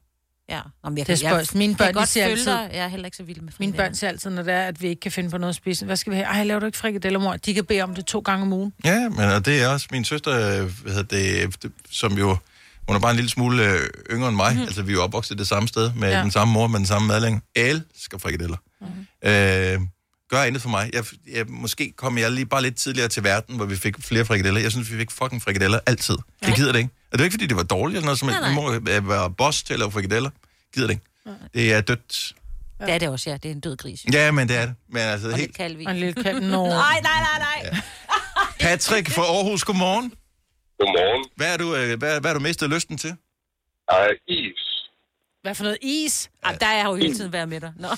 Ja, Om jeg, Det er spøjst. Mine jeg kan børn, godt siger følge altid- dig. Jeg er heller ikke så vild med Mine frikadeller. børn siger altid, når det er, at vi ikke kan finde på noget at spise. Hvad skal vi have? Ej, laver du ikke frikadeller, mor? De kan bede om det to gange om ugen. Ja, men og det er også min søster, hvad hedder det, som jo, hun er bare en lille smule øh, yngre end mig. Mm. Altså, vi er jo opvokset det samme sted, med Ja. ja. den samme mor, med den samme madlæng. Elsker frikadeller. Mm. Øh, gør intet for mig. Jeg, jeg, måske kom jeg lige bare lidt tidligere til verden, hvor vi fik flere frikadeller. Jeg synes, vi fik fucking frikadeller altid. Jeg gider det ikke. Og det er ikke, fordi det var dårligt eller noget, som Nej, jeg må øh, være boss til at lave frikadeller. Gider det ikke. Det er dødt. Det er det også, ja. Det er en død gris. Ja, men det er det. Men altså, Og helt... lidt kalvi. Og en lille. [laughs] Nå. Nej, nej, nej, nej. Patrick fra Aarhus, godmorgen. Godmorgen. Hvad er du, øh, hvad, hvad er du mistet lysten til? Ej, is. Hvad for noget is? Ja. Der har jeg jo hele tiden været med dig. Nå. [laughs]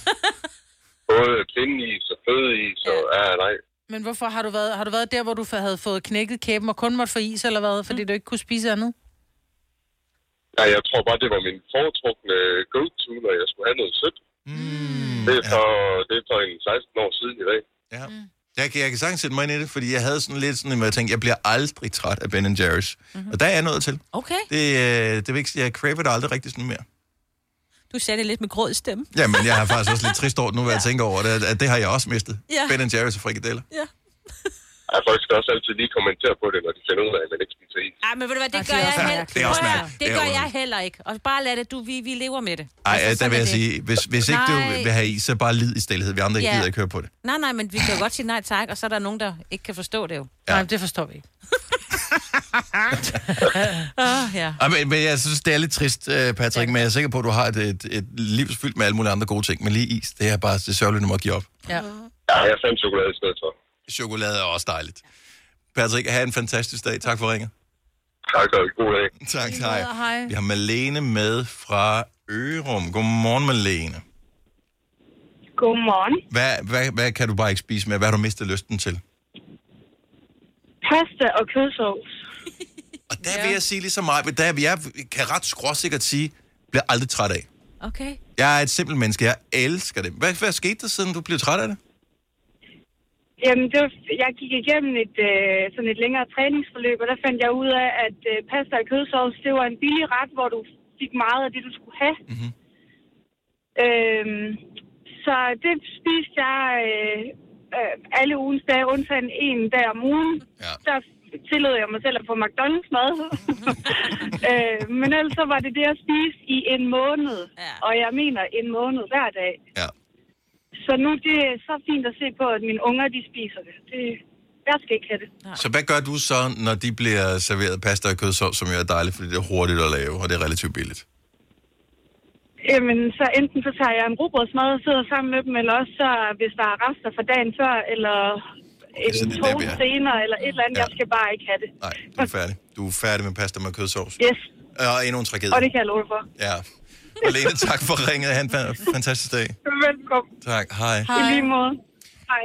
Både pindeis og fødeis og... Ja, nej. Men hvorfor har du været, har du været der, hvor du havde fået knækket kæben og kun måtte få is, eller hvad? Fordi du ikke kunne spise andet? Nej, jeg tror bare, det var min foretrukne go-to, når jeg skulle have noget sødt. Mm, det, er så, det er så en 16 år siden i dag. Ja. Jeg, kan- jeg kan sagtens sætte mig ind i det, fordi jeg havde sådan lidt sådan, at jeg tænkte, jeg bliver aldrig træt af Ben Jerry's. Mm-hmm. Og der er jeg nået til. Okay. Det, øh, det vil ikke sige, jeg craver det aldrig rigtig sådan mere. Du sagde det lidt med grød stemme. Jamen, jeg har faktisk også lidt trist over det nu, hvad jeg tænker over det, at det har jeg også mistet. Ja. Ben Jerry's og frikadeller. Ja. Jeg folk skal også altid lige kommentere på det, når de finder ud af, at man ikke spiser is. Ej, men ved du hvad, det gør jeg heller mærkeligt. Det er også gør jeg heller ikke. Og bare lad det, du, vi, vi lever med det. Ej, Altså, der vil jeg det. sige, hvis, hvis ikke du Nej. vil have is, så bare lid i stillhed. Vi andre Ja. gider ikke høre på det. Nej, nej, men vi kan jo godt sige nej tak, og så er der nogen, der ikke kan forstå det jo. Ja. Nej, det forstår vi ikke. [laughs] Ah, ja. Ej, men, men jeg synes, det er lidt trist, øh, Patrick, men jeg er sikker på, at du har et, et, et liv fyldt med alle mulige andre gode ting. Men lige is, det er bare det sørgeligt, du må give op. Ja. Ja, jeg fandt chokolade i stedet for. Chokolade er også dejligt. Patrick, have en fantastisk dag. Tak for ringet. Tak, og god dag. [laughs] Tak, hej. hej. Vi har Malene med fra Ørum. Godmorgen, Malene. Godmorgen. Hvad, hvad, hvad kan du bare ikke spise med? Hvad har du mistet lysten til? Pasta og kødsovs. Og der vil jeg sige ligesom mig, der jeg kan ret skråsikkert sige, bliver aldrig træt af. Okay. Jeg er et simpelt menneske, jeg elsker det. Hvad, hvad skete der, siden du blev træt af det? Jamen, det var, jeg gik igennem et, øh, sådan et længere træningsforløb, og der fandt jeg ud af, at øh, pasta og kødsovs, det var en billig ret, hvor du fik meget af det, du skulle have. Mm-hmm. Øhm, så det spiste jeg øh, øh, alle ugens dage, undtagen en dag om ugen. Ja. Der tillod jeg mig selv at få McDonald's mad. [laughs] øh, men ellers så var det det at spise i en måned. Ja. Og jeg mener en måned hver dag. Ja. Så nu det er så fint at se på, at mine unger de spiser det. det jeg skal ikke have det. Så hvad gør du så, når de bliver serveret pasta og kødsovs, som jo er dejligt, fordi det er hurtigt at lave, og det er relativt billigt? Jamen, så enten så tager jeg en rugbrødsmad og sidder sammen med dem, eller også så, hvis der er rester fra dagen før, eller en er der, er. senere, eller et eller andet, ja. jeg skal bare ikke have det. Nej, du er færdig. Du er færdig med pasta med kødsovs. Yes, Og endnu en tragedie. og det kan jeg love dig for. Ja. Malene, tak for ringet. Ha' en fa- fantastisk dag. Velkommen. Tak. Hej. I lige måde. Hej.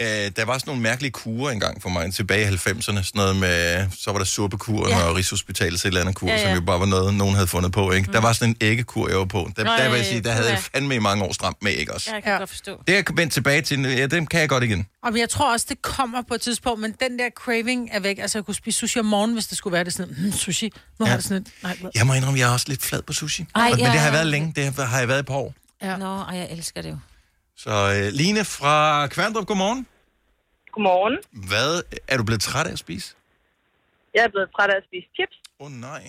Øh, der var sådan nogle mærkelige kurer engang for mig tilbage i 90'erne. Sådan noget med, så var der suppekuren ja. og Rigshospitalets et eller andet kur, ja, Ja, ja. ja. som jo bare var noget, nogen havde fundet på. Ikke? Mm. Der var sådan en æggekur, jeg var på. Der, Nå, der vil jeg sige, der havde jeg ja. fandme i mange år stramt med æg også. Jeg kan ja. godt forstå. Det er jeg vendt tilbage til, ja, dem kan jeg godt igen. Og men jeg tror også, det kommer på et tidspunkt, men den der craving er væk. Altså, jeg kunne spise sushi om morgenen, hvis det skulle være det sådan, mm, sushi. Nu ja. har det sådan et, nej, hvad? Jeg må indrømme, jeg er også lidt flad på sushi. Ej, men ja. det har jeg været længe. Det har jeg været et par år. Ja. Nå, ej, jeg elsker det jo. Så øh, Line fra Kværndrup, godmorgen. Godmorgen. Hvad er du blevet træt af at spise? Jeg er blevet træt af at spise chips. Åh oh, nej.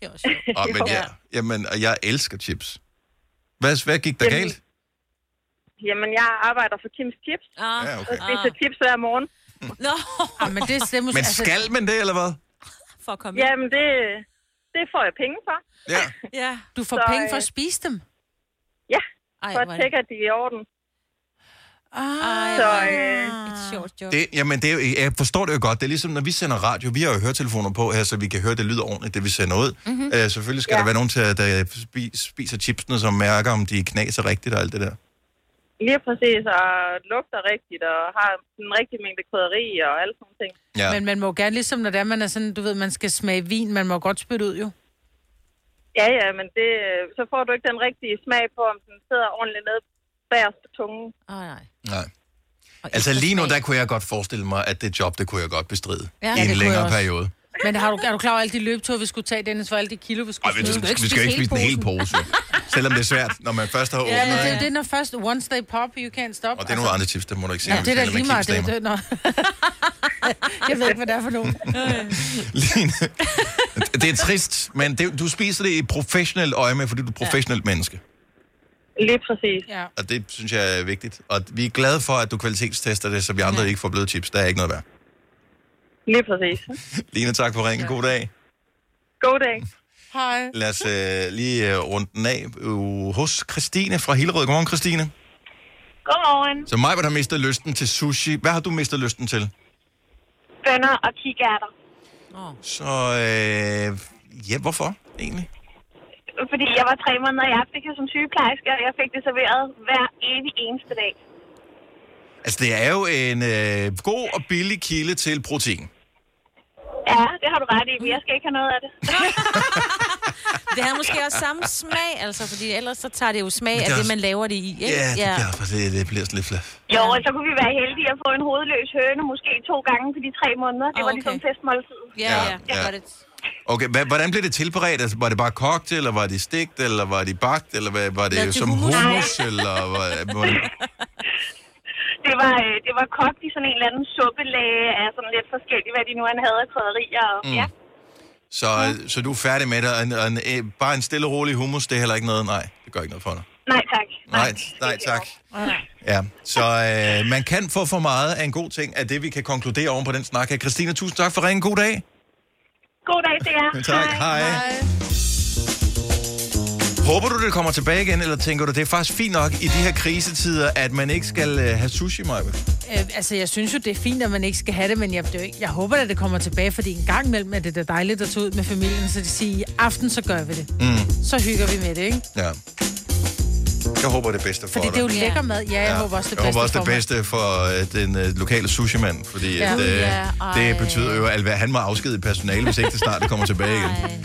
Det er også sjovt. Oh, men jeg, jamen, og jeg elsker chips. Hvad, hvad gik der Jamen, galt? Jamen, jeg arbejder for Kims Chips. Ah, Ja, okay. Og spiser chips hver morgen. [laughs] Nå, Ja, men det, er måske, Men skal man det, eller hvad? for at komme. Jamen, det, det får jeg penge for. Ja. Ja. du får Så, penge for øh, at spise dem. Ja, Ej, for at hvor er tjekke, at de er i orden. Ah, Så, er øh, det et sjovt job. Det, jamen, det er, jo- jeg forstår det jo godt. Det er ligesom, når vi sender radio. Vi har jo høretelefoner på her, så vi kan høre, det lyder ordentligt, det vi sender ud. Mm-hmm. Uh, selvfølgelig skal ja. Der være nogen, til, der spi- spiser chipsene, som mærker, om de knaser rigtigt og alt det der. Lige præcis, og lugter rigtigt, og har den rigtige mængde krydderi og alle sådan nogle ting. Ja. Men man må gerne, ligesom når det er, man er sådan, du ved, man skal smage vin, man må godt spytte ud jo. Ja, ja, men det, så får du ikke den rigtige smag på, om den sidder ordentligt nede bagerst på tungen. Åh, nej. Nej. Og Altså lige nu, der kunne jeg godt forestille mig, at det job, det kunne jeg godt bestride. Ja, I en længere periode. Men har du, er du klar over alle de løbeture, vi skulle tage, Dennis, for alle de kilo, vi skulle Ej, vi, smide? skal, vi skal ikke spise en hel pose. Selvom det er svært, når man først har åbnet. [laughs] Ja, men det er jo det, når først once they pop, you can't stop. Og det er nogle andre tips, der må du ikke sige. Ja, det vi er da lige meget. Det, det. [laughs] Jeg ved ikke, hvad det er for nogen. [laughs] Line, det er trist, men det, du spiser det i professionelt øje med, fordi du er et professionelt ja. menneske. Lige præcis. Ja. Og det synes jeg er vigtigt. Og vi er glade for, at du kvalitetstester det, så vi andre ja. ikke får bløde chips. Der er ikke noget værd. Lige præcis. Line, tak for ringen. God dag. God dag. Hej. Lad os øh, lige øh, runde den af uh, hos Christine fra Hillerød. Godmorgen, Christine. Godmorgen. Så mig har mistet lysten til sushi. Hvad har du mistet lysten til? Bønner og kikærter. Så øh, ja, hvorfor egentlig? Fordi jeg var tre måneder i Afrika som sygeplejerske, og jeg fik det serveret hver evig eneste dag. Altså, det er jo en øh, god og billig kilde til protein. Ja, det har du ret i, men jeg skal ikke have noget af det. [laughs] Det har måske også samme smag, altså, fordi ellers så tager det jo smag det af er det, også- man laver det i, ikke? Ja, det, bliver, for det, det bliver sådan lidt flaf. Jo, og så kunne vi være heldige at få en hovedløs høne, måske to gange på de tre måneder. Det var ligesom festmåltid. Ja, ja, ja. Got it. Okay, hva- hvordan blev det tilberedt? Altså, var det bare kogt, eller var det stegt, eller var det bagt, eller hvad, var det til som hummus? hummus, eller var, var, Det var, øh, det var kogt i sådan en eller anden suppelæge af sådan lidt forskelligt, hvad de nu han havde af krydderier. Og, Mm. ja. så, så du er færdig med det, og en, og en, øh, bare en stille og rolig hummus, det er heller ikke noget? Nej, det gør ikke noget for dig. Nej, tak. Nej, nej tak. Ja, så øh, man kan få for meget af en god ting, af det vi kan konkludere oven på den snak her. Christina, tusind tak for ringen. God dag. God dag til jer. [laughs] Tak, hej. Håber du, det kommer tilbage igen, eller tænker du, det er faktisk fint nok i de her krisetider, at man ikke skal øh, have sushi, Maja? Øh, altså, jeg synes jo, det er fint, at man ikke skal have det, men jeg, det er jeg håber, at det kommer tilbage, fordi en gang imellem er det da dejligt at tage ud med familien, så de siger, i aften, så gør vi det. Mm. Så hygger vi med det, ikke? Ja. Jeg håber det bedste for Fordi dig. det er jo lækker mad. Ja, jeg håber også det jeg bedste håber også for det bedste for øh, den øh, lokale sushi-mand, fordi Ja. at, øh, Ja, ej. det betyder jo, at han må afskede personale, hvis ikke det snart det kommer tilbage igen.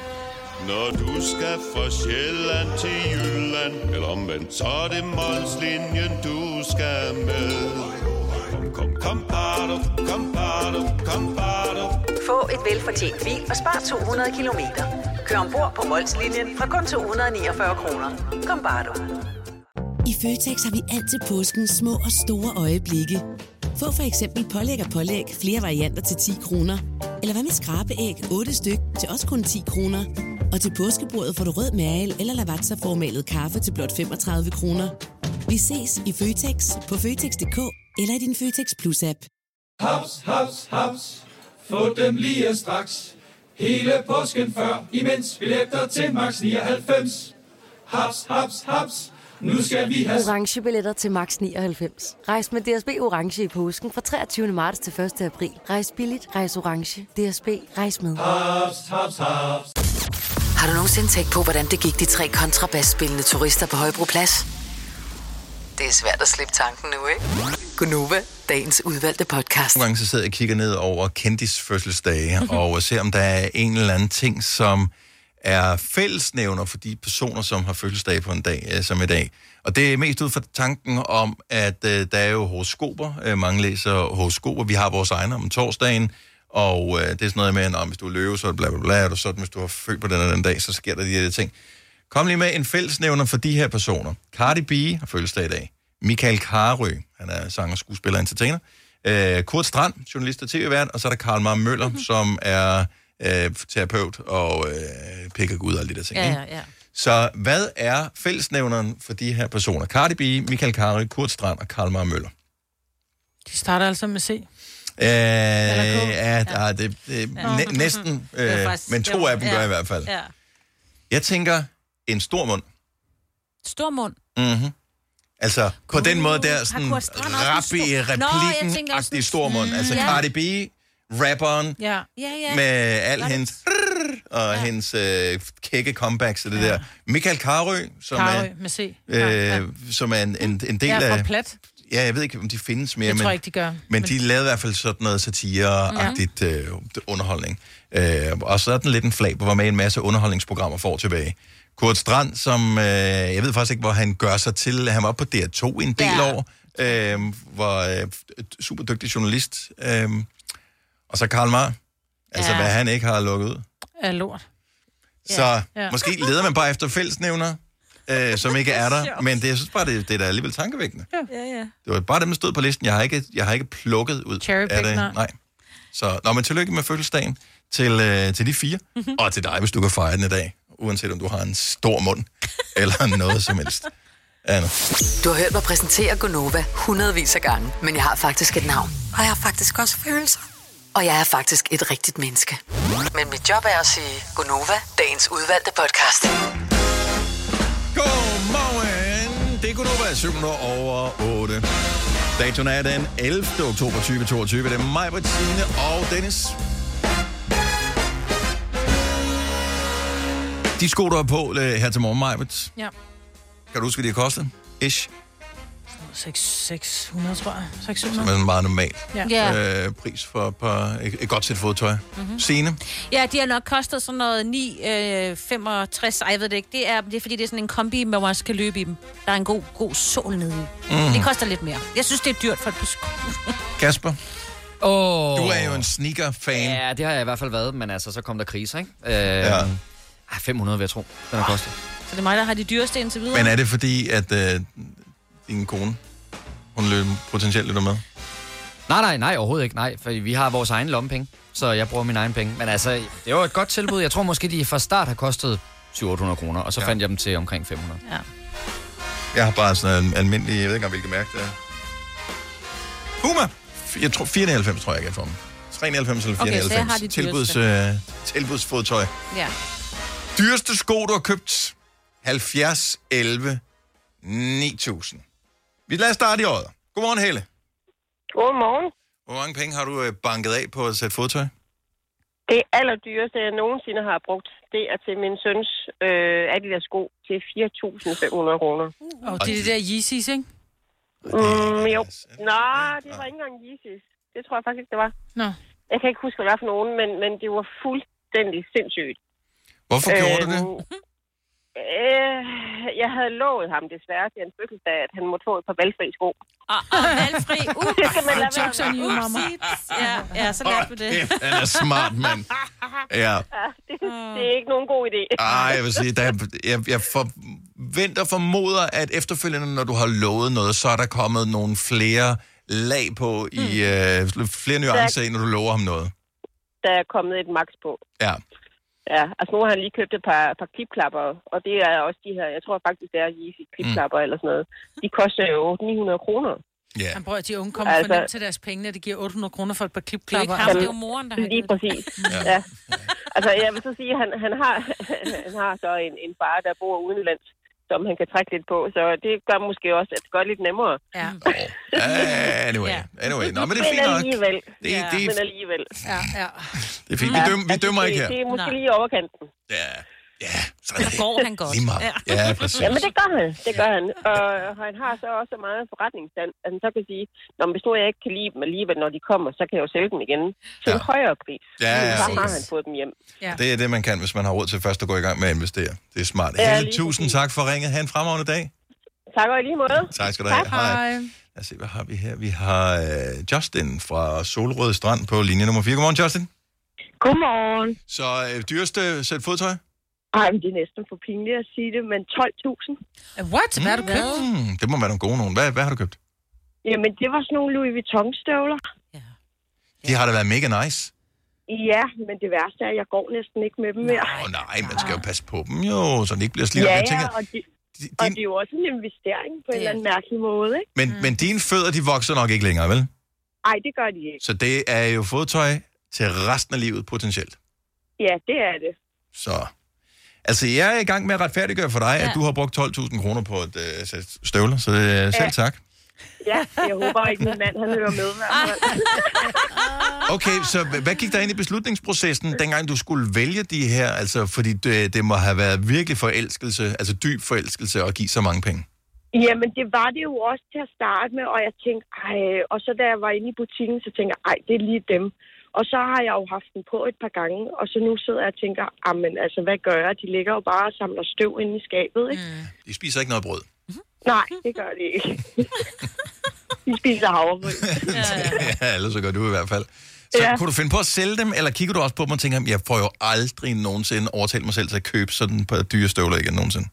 Når du skal fra Sjælland til Jylland Eller omvendt, så er det Molslinjen, du skal med Kom, kom, kom, bado, kom, bado, kom, bado. Få et velfortjent bil og spar 200 kilometer. Kør ombord på Molslinjen fra kun 249 kroner. Kom bare du. I Føtex har vi altid påsken små og store øjeblikke. Få for eksempel pålæg og pålæg flere varianter til 10 kroner. Eller hvad med skrabeæg 8 styk til også kun 10 kroner. Og til påskebordet får du rød mal eller lavatserformalet kaffe til blot 35 kroner. Vi ses i Føtex på Føtex.dk eller i din Føtex Plus-app. Haps, haps, haps. Få dem lige straks. Hele påsken før, imens billetter til max 99. Haps, haps, haps. Nu skal vi have... Orange billetter til max 99. Rejs med DSB Orange i påsken fra 23. marts til 1. april. Rejs billigt, rejs orange. DSB, rejs med. Haps, haps, haps. Har du nogensinde tænkt på, hvordan det gik de tre kontrabasspillende turister på Højbroplads? Det er svært at slippe tanken nu, ikke? Gunova, dagens udvalgte podcast. Nogle gange så sidder jeg og kigger ned over kendis fødselsdage, [laughs] og ser om der er en eller anden ting, som er fællesnævner for de personer, som har fødselsdag på en dag øh, som i dag. Og det er mest ud fra tanken om, at øh, der er jo horoskoper. Øh, mange læser horoskoper. Vi har vores egne om torsdagen, og øh, det er sådan noget med, at hvis du er løve, så er bla bla bla, og sådan, hvis du har født på den og den dag, så sker der de her ting. Kom lige med en fællesnævner for de her personer. Cardi B har fødselsdag i dag. Michael Karø, han er sanger, skuespiller og entertainer. Øh, Kurt Strand, journalist og tv-vært, og så er der Karl Mar Møller, mm-hmm. som er øh, terapeut og øh, pikker ud og alle de der ting. Ja, ikke? ja, ja. Så hvad er fællesnævneren for de her personer? Cardi B, Michael Karø, Kurt Strand og Karl Mar Møller. De starter altså med C. Øh, ja, ja. det, det, Ja. næ- næsten, Det øh, faktisk- men to det af dem gør ja. i hvert fald. Ja. Jeg tænker, en stor mund. Stor mund. Mm-hmm. Altså, på den måde der, sådan rap i stor- Nå, replikken-agtig stor mund. Altså Ja. Cardi B, rapperen, Ja. Ja, ja. med al det- hendes og ja. hendes øh, kække comebacks og det ja. der. Michael Karø, som Karø er, med C. øh, Ja, ja. som er en, en, en del fra af... Plat. Ja, jeg ved ikke, om de findes mere. Jeg men, tror ikke, de gør. Men de lavede i hvert fald sådan noget satire-agtigt øh, underholdning. Øh, og så er den lidt en flag, hvor var med en masse underholdningsprogrammer for tilbage. Kurt Strand, som øh, jeg ved faktisk ikke, hvor han gør sig til. Han var på DR2 i en del Ja. år, øh, var øh, super dygtig journalist. Øh, og så Karl Marr. Altså, Ja. hvad han ikke har lukket ud. Er lort. Så Ja. ja. måske leder man bare efter fællesnævner, øh, som ikke er der. [laughs] Men det, jeg synes bare, det, det er da alligevel tankevækkende. Ja, ja. Det var bare dem, der stod på listen. Jeg har ikke, jeg har ikke plukket ud Cherrypick, af det. nej. Så, nå, men tillykke med fødselsdagen til, øh, til de fire. Mhm. Og til dig, hvis du kan fejre den i dag. Uanset om du har en stor mund, [laughs] eller noget som helst. Anna. Du har hørt mig præsentere Gonova hundredvis af gange, men jeg har faktisk et navn. Og jeg har faktisk også følelser. Og jeg er faktisk et rigtigt menneske. Men mit job er at sige Gonova, dagens udvalgte podcast. Godmorgen. Det er Gunova, 7 over 8. Datoen er den 11. oktober 2022. Det er mig, Bettine og Dennis. De sko, du har på øh, her til morgen, Majbet, Ja. kan du huske, hvad de har kostet? Ish. 6, 600, tror jeg. Som 600. er en meget normal Ja. Ja. øh, pris for et, par, et, et godt sæt fodtøj. Mhm. Mm-hmm. Signe? Ja, de har nok kostet sådan noget 9, øh, 65, ej, jeg ved det ikke. Det er, det er fordi, det er sådan en kombi, hvor man skal løbe i dem. Der er en god, god sol nede i. Mhm. Det koster lidt mere. Jeg synes, det er dyrt for et par sko. [laughs] Kasper? Oh. Du er jo en sneaker-fan. Ja, det har jeg i hvert fald været, men altså, så kom der kriser, ikke? Øh, ja. 500 vil jeg tro, den har kostet. Så det er mig, der har de dyreste indtil videre. Men er det fordi, at øh, din kone, hun løb potentielt lytter med? Nej, nej, nej, overhovedet ikke. Nej, for vi har vores egen lommepenge, så jeg bruger mine egne penge. Men altså, det var et godt tilbud. Jeg tror måske, de fra start har kostet 700-800 kroner, og så ja. fandt jeg dem til omkring 500. Ja. Jeg har bare sådan en almindelig, jeg ved ikke engang, hvilket mærke det er. Puma! Jeg tror, 94 tror jeg, jeg kan få dem. 93 eller Okay, så 94. jeg har de Tilbuds, dyreste. øh, tilbudsfodtøj. Ja. Dyreste sko, du har købt? 70, 11, 9000. Vi lader starte i året. Godmorgen, Helle. Godmorgen. Hvor mange penge har du øh, banket af på at sætte fodtøj? Det allerdyreste, jeg nogensinde har brugt, det er til min søns øh, Adidas sko til 4.500 kroner. Og det er det der Yeezys, ikke? Mm, jo. Nej, det var ikke engang Yeezys. Det tror jeg faktisk ikke, det var. Nå. Jeg kan ikke huske, hvad det var for nogen, men, men det var fuldstændig sindssygt. Hvorfor gjorde du det? Øh, jeg havde lovet ham desværre til en fødselsdag, at han måtte få et par valgfri sko. Ah, ah, valgfri. [laughs] Uh, det skal man lade Jokes on you, være mama. Ja, ja, så lærte du det. Han er smart, mand. [laughs] Ja. Ja, det, det er ikke nogen god idé. Ej, jeg vil sige, der, jeg, jeg forventer formoder, at efterfølgende, når du har lovet noget, så er der kommet nogle flere lag på, i øh, flere nuancer, når du lover ham noget. Der er kommet et max på. Ja. Ja, altså nu har han lige købt et par, par klipklapper, og det er også de her, jeg tror faktisk, det er Yeezy klipklapper mm. eller sådan noget. De koster jo 900 kroner. Ja. Han prøver, at de unge kommer Altså- for nemt til deres penge, når de giver 800 kroner for et par klipklapper. Det er ikke ham, det er jo moren, der har Lige det. præcis. Ja. Altså, jeg vil så sige, at han, han, har, [laughs] han har så en, en far, der bor udenlands, som han kan trække lidt på, så det gør måske også, at det gør lidt nemmere. Ja. [laughs] Uh, anyway, anyway. Nå, men det er fint nok. alligevel. Det, ja. det, Men alligevel. Ja, ja. det er fint. Vi, døm, vi dømmer det, ikke her. Det er måske Nej. lige overkanten. Ja, ja. Så er Der det går han godt. lige meget. Ja, præcis. Ja, men det gør han. Det gør han. Og han har så også så meget forretningsstand, at han så kan sige, Nå, men hvis nu jeg ikke kan lide dem alligevel, når de kommer, så kan jeg jo sælge dem igen til en højere pris. Ja, ja, så har præcis. han fået dem hjem. Ja. Det er det, man kan, hvis man har råd til først at gå i gang med at investere. Det er smart. Ja, Helle, tusind tak for ringet. Ha' en fremragende dag. Tak og i lige måde. Tak skal du have. Hej. Lad os se, hvad har vi her? Vi har øh, Justin fra Solrød Strand på linje nummer 4. Godmorgen, Justin. Godmorgen. Så øh, dyreste sæt fodtøj? Ej, men det er næsten for pinligt at sige det, men 12.000. What? Hvad har du købt? Hmm, det må være nogle gode nogen. Hvad, hvad har du købt? Jamen, det var sådan nogle Louis Vuitton-støvler. De har da været mega nice. Ja, men det værste er, at jeg går næsten ikke med dem mere. Åh nej, man skal jo passe på dem jo, så de ikke bliver slidt op. Ja, Jeg tænker, ja, og, de, og det er jo også en investering på en eller anden mærkelig måde, ikke? men, men dine fødder, de vokser nok ikke længere, vel? Ej, det gør de ikke. Så det er jo fodtøj til resten af livet potentielt. Ja, det er det. Så... Altså, jeg er i gang med at retfærdiggøre for dig, ja. at du har brugt 12.000 kroner på et øh, sæt støvler, så øh, selv Ja. tak. Ja, jeg håber ikke, min mand han hører med. hvert fald. [laughs] Okay, så hvad gik der ind i beslutningsprocessen, dengang du skulle vælge de her? Altså, fordi det, det må have været virkelig forelskelse, altså dyb forelskelse at give så mange penge. Jamen, det var det jo også til at starte med, og jeg tænkte, ej, og så da jeg var inde i butikken, så tænkte jeg, ej, det er lige dem. Og så har jeg jo haft den på et par gange, og så nu sidder jeg og tænker, men altså, hvad gør jeg? De ligger jo bare og samler støv inde i skabet, ikke? Mm. De spiser ikke noget brød. Nej, det gør de ikke. [laughs] de spiser havregryn. [laughs] ja, ellers så gør du i hvert fald. Så ja. Ja. kunne du finde på at sælge dem, eller kigger du også på dem og tænker, jeg får jo aldrig nogensinde overtalt mig selv til at købe sådan et par dyre støvler igen nogensinde?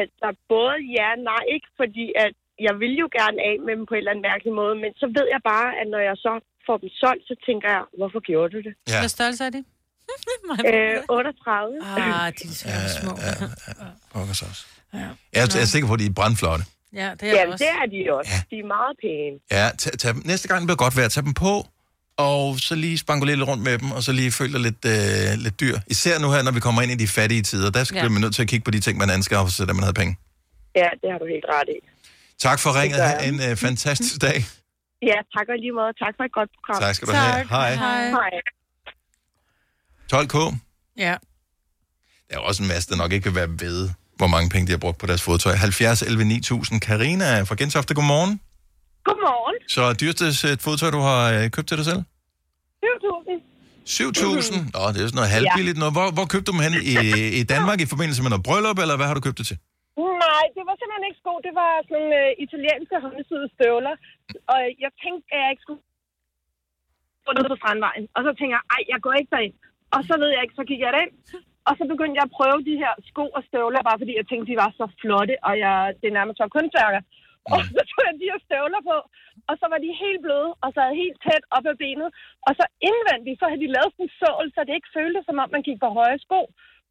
Altså, både ja og nej, ikke fordi at jeg vil jo gerne af med dem på en eller anden mærkelig måde, men så ved jeg bare, at når jeg så får dem solgt, så tænker jeg, hvorfor gjorde du det? Ja. Hvad størrelse er det? [laughs] øh, 38. Ah, de er så små. Ja, ja, så også. Jeg er, jeg er sikker på, at de er brandflotte. Ja, det er Jamen, også. det er de også. Ja. De er meget pæne. Ja, tag, tag, dem. næste gang det bliver godt vejr, tag dem på, og så lige spangulere lidt rundt med dem, og så lige føle dig lidt, øh, lidt dyr. Især nu her, når vi kommer ind i de fattige tider, der skal Ja. ja. man nødt til at kigge på de ting, man anskaffer sig, da man havde penge. Ja, det har du helt ret i. Tak for ringet. Ha' en øh, fantastisk dag. Ja, tak og lige måde. Tak for et godt program. Tak skal du have. Hej. Hej. Hej. 12K. Ja. Der er også en masse, der nok ikke vil være ved, hvor mange penge de har brugt på deres fodtøj. 70 11 9000. Karina fra Gentofte, godmorgen. Godmorgen. Så dyreste fodtøj, du har øh, købt til dig selv? 7.000. 7.000? Nå, det er sådan noget halvbilligt noget. Hvor, hvor købte du dem hen? I, I Danmark i forbindelse med noget bryllup, eller hvad har du købt det til? Nej, det var simpelthen ikke sko. Det var sådan nogle øh, italienske håndsyede støvler. Og jeg tænkte, at jeg ikke skulle gå ned på Strandvejen. Og så tænkte jeg, ej, jeg går ikke derind. Og så ved jeg ikke, så gik jeg derind. Og så begyndte jeg at prøve de her sko og støvler, bare fordi jeg tænkte, de var så flotte, og jeg, det nærmest var kunstværker. Og så tog jeg de her støvler på, og så var de helt bløde, og så havde helt tæt op ad benet. Og så indvendigt, så havde de lavet sådan en sål, så det ikke føltes, som om man gik på høje sko.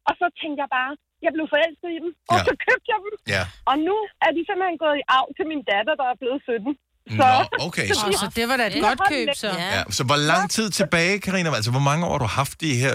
Og så tænkte jeg bare, jeg blev forelsket i dem, og Ja. så købte jeg dem. Ja. Og nu er de simpelthen gået i arv til min datter, der er blevet 17. Nå, okay. [laughs] Åh, så det var da et godt køb, så. Ja, så hvor lang tid tilbage, Karina? Altså, hvor mange år har du haft de her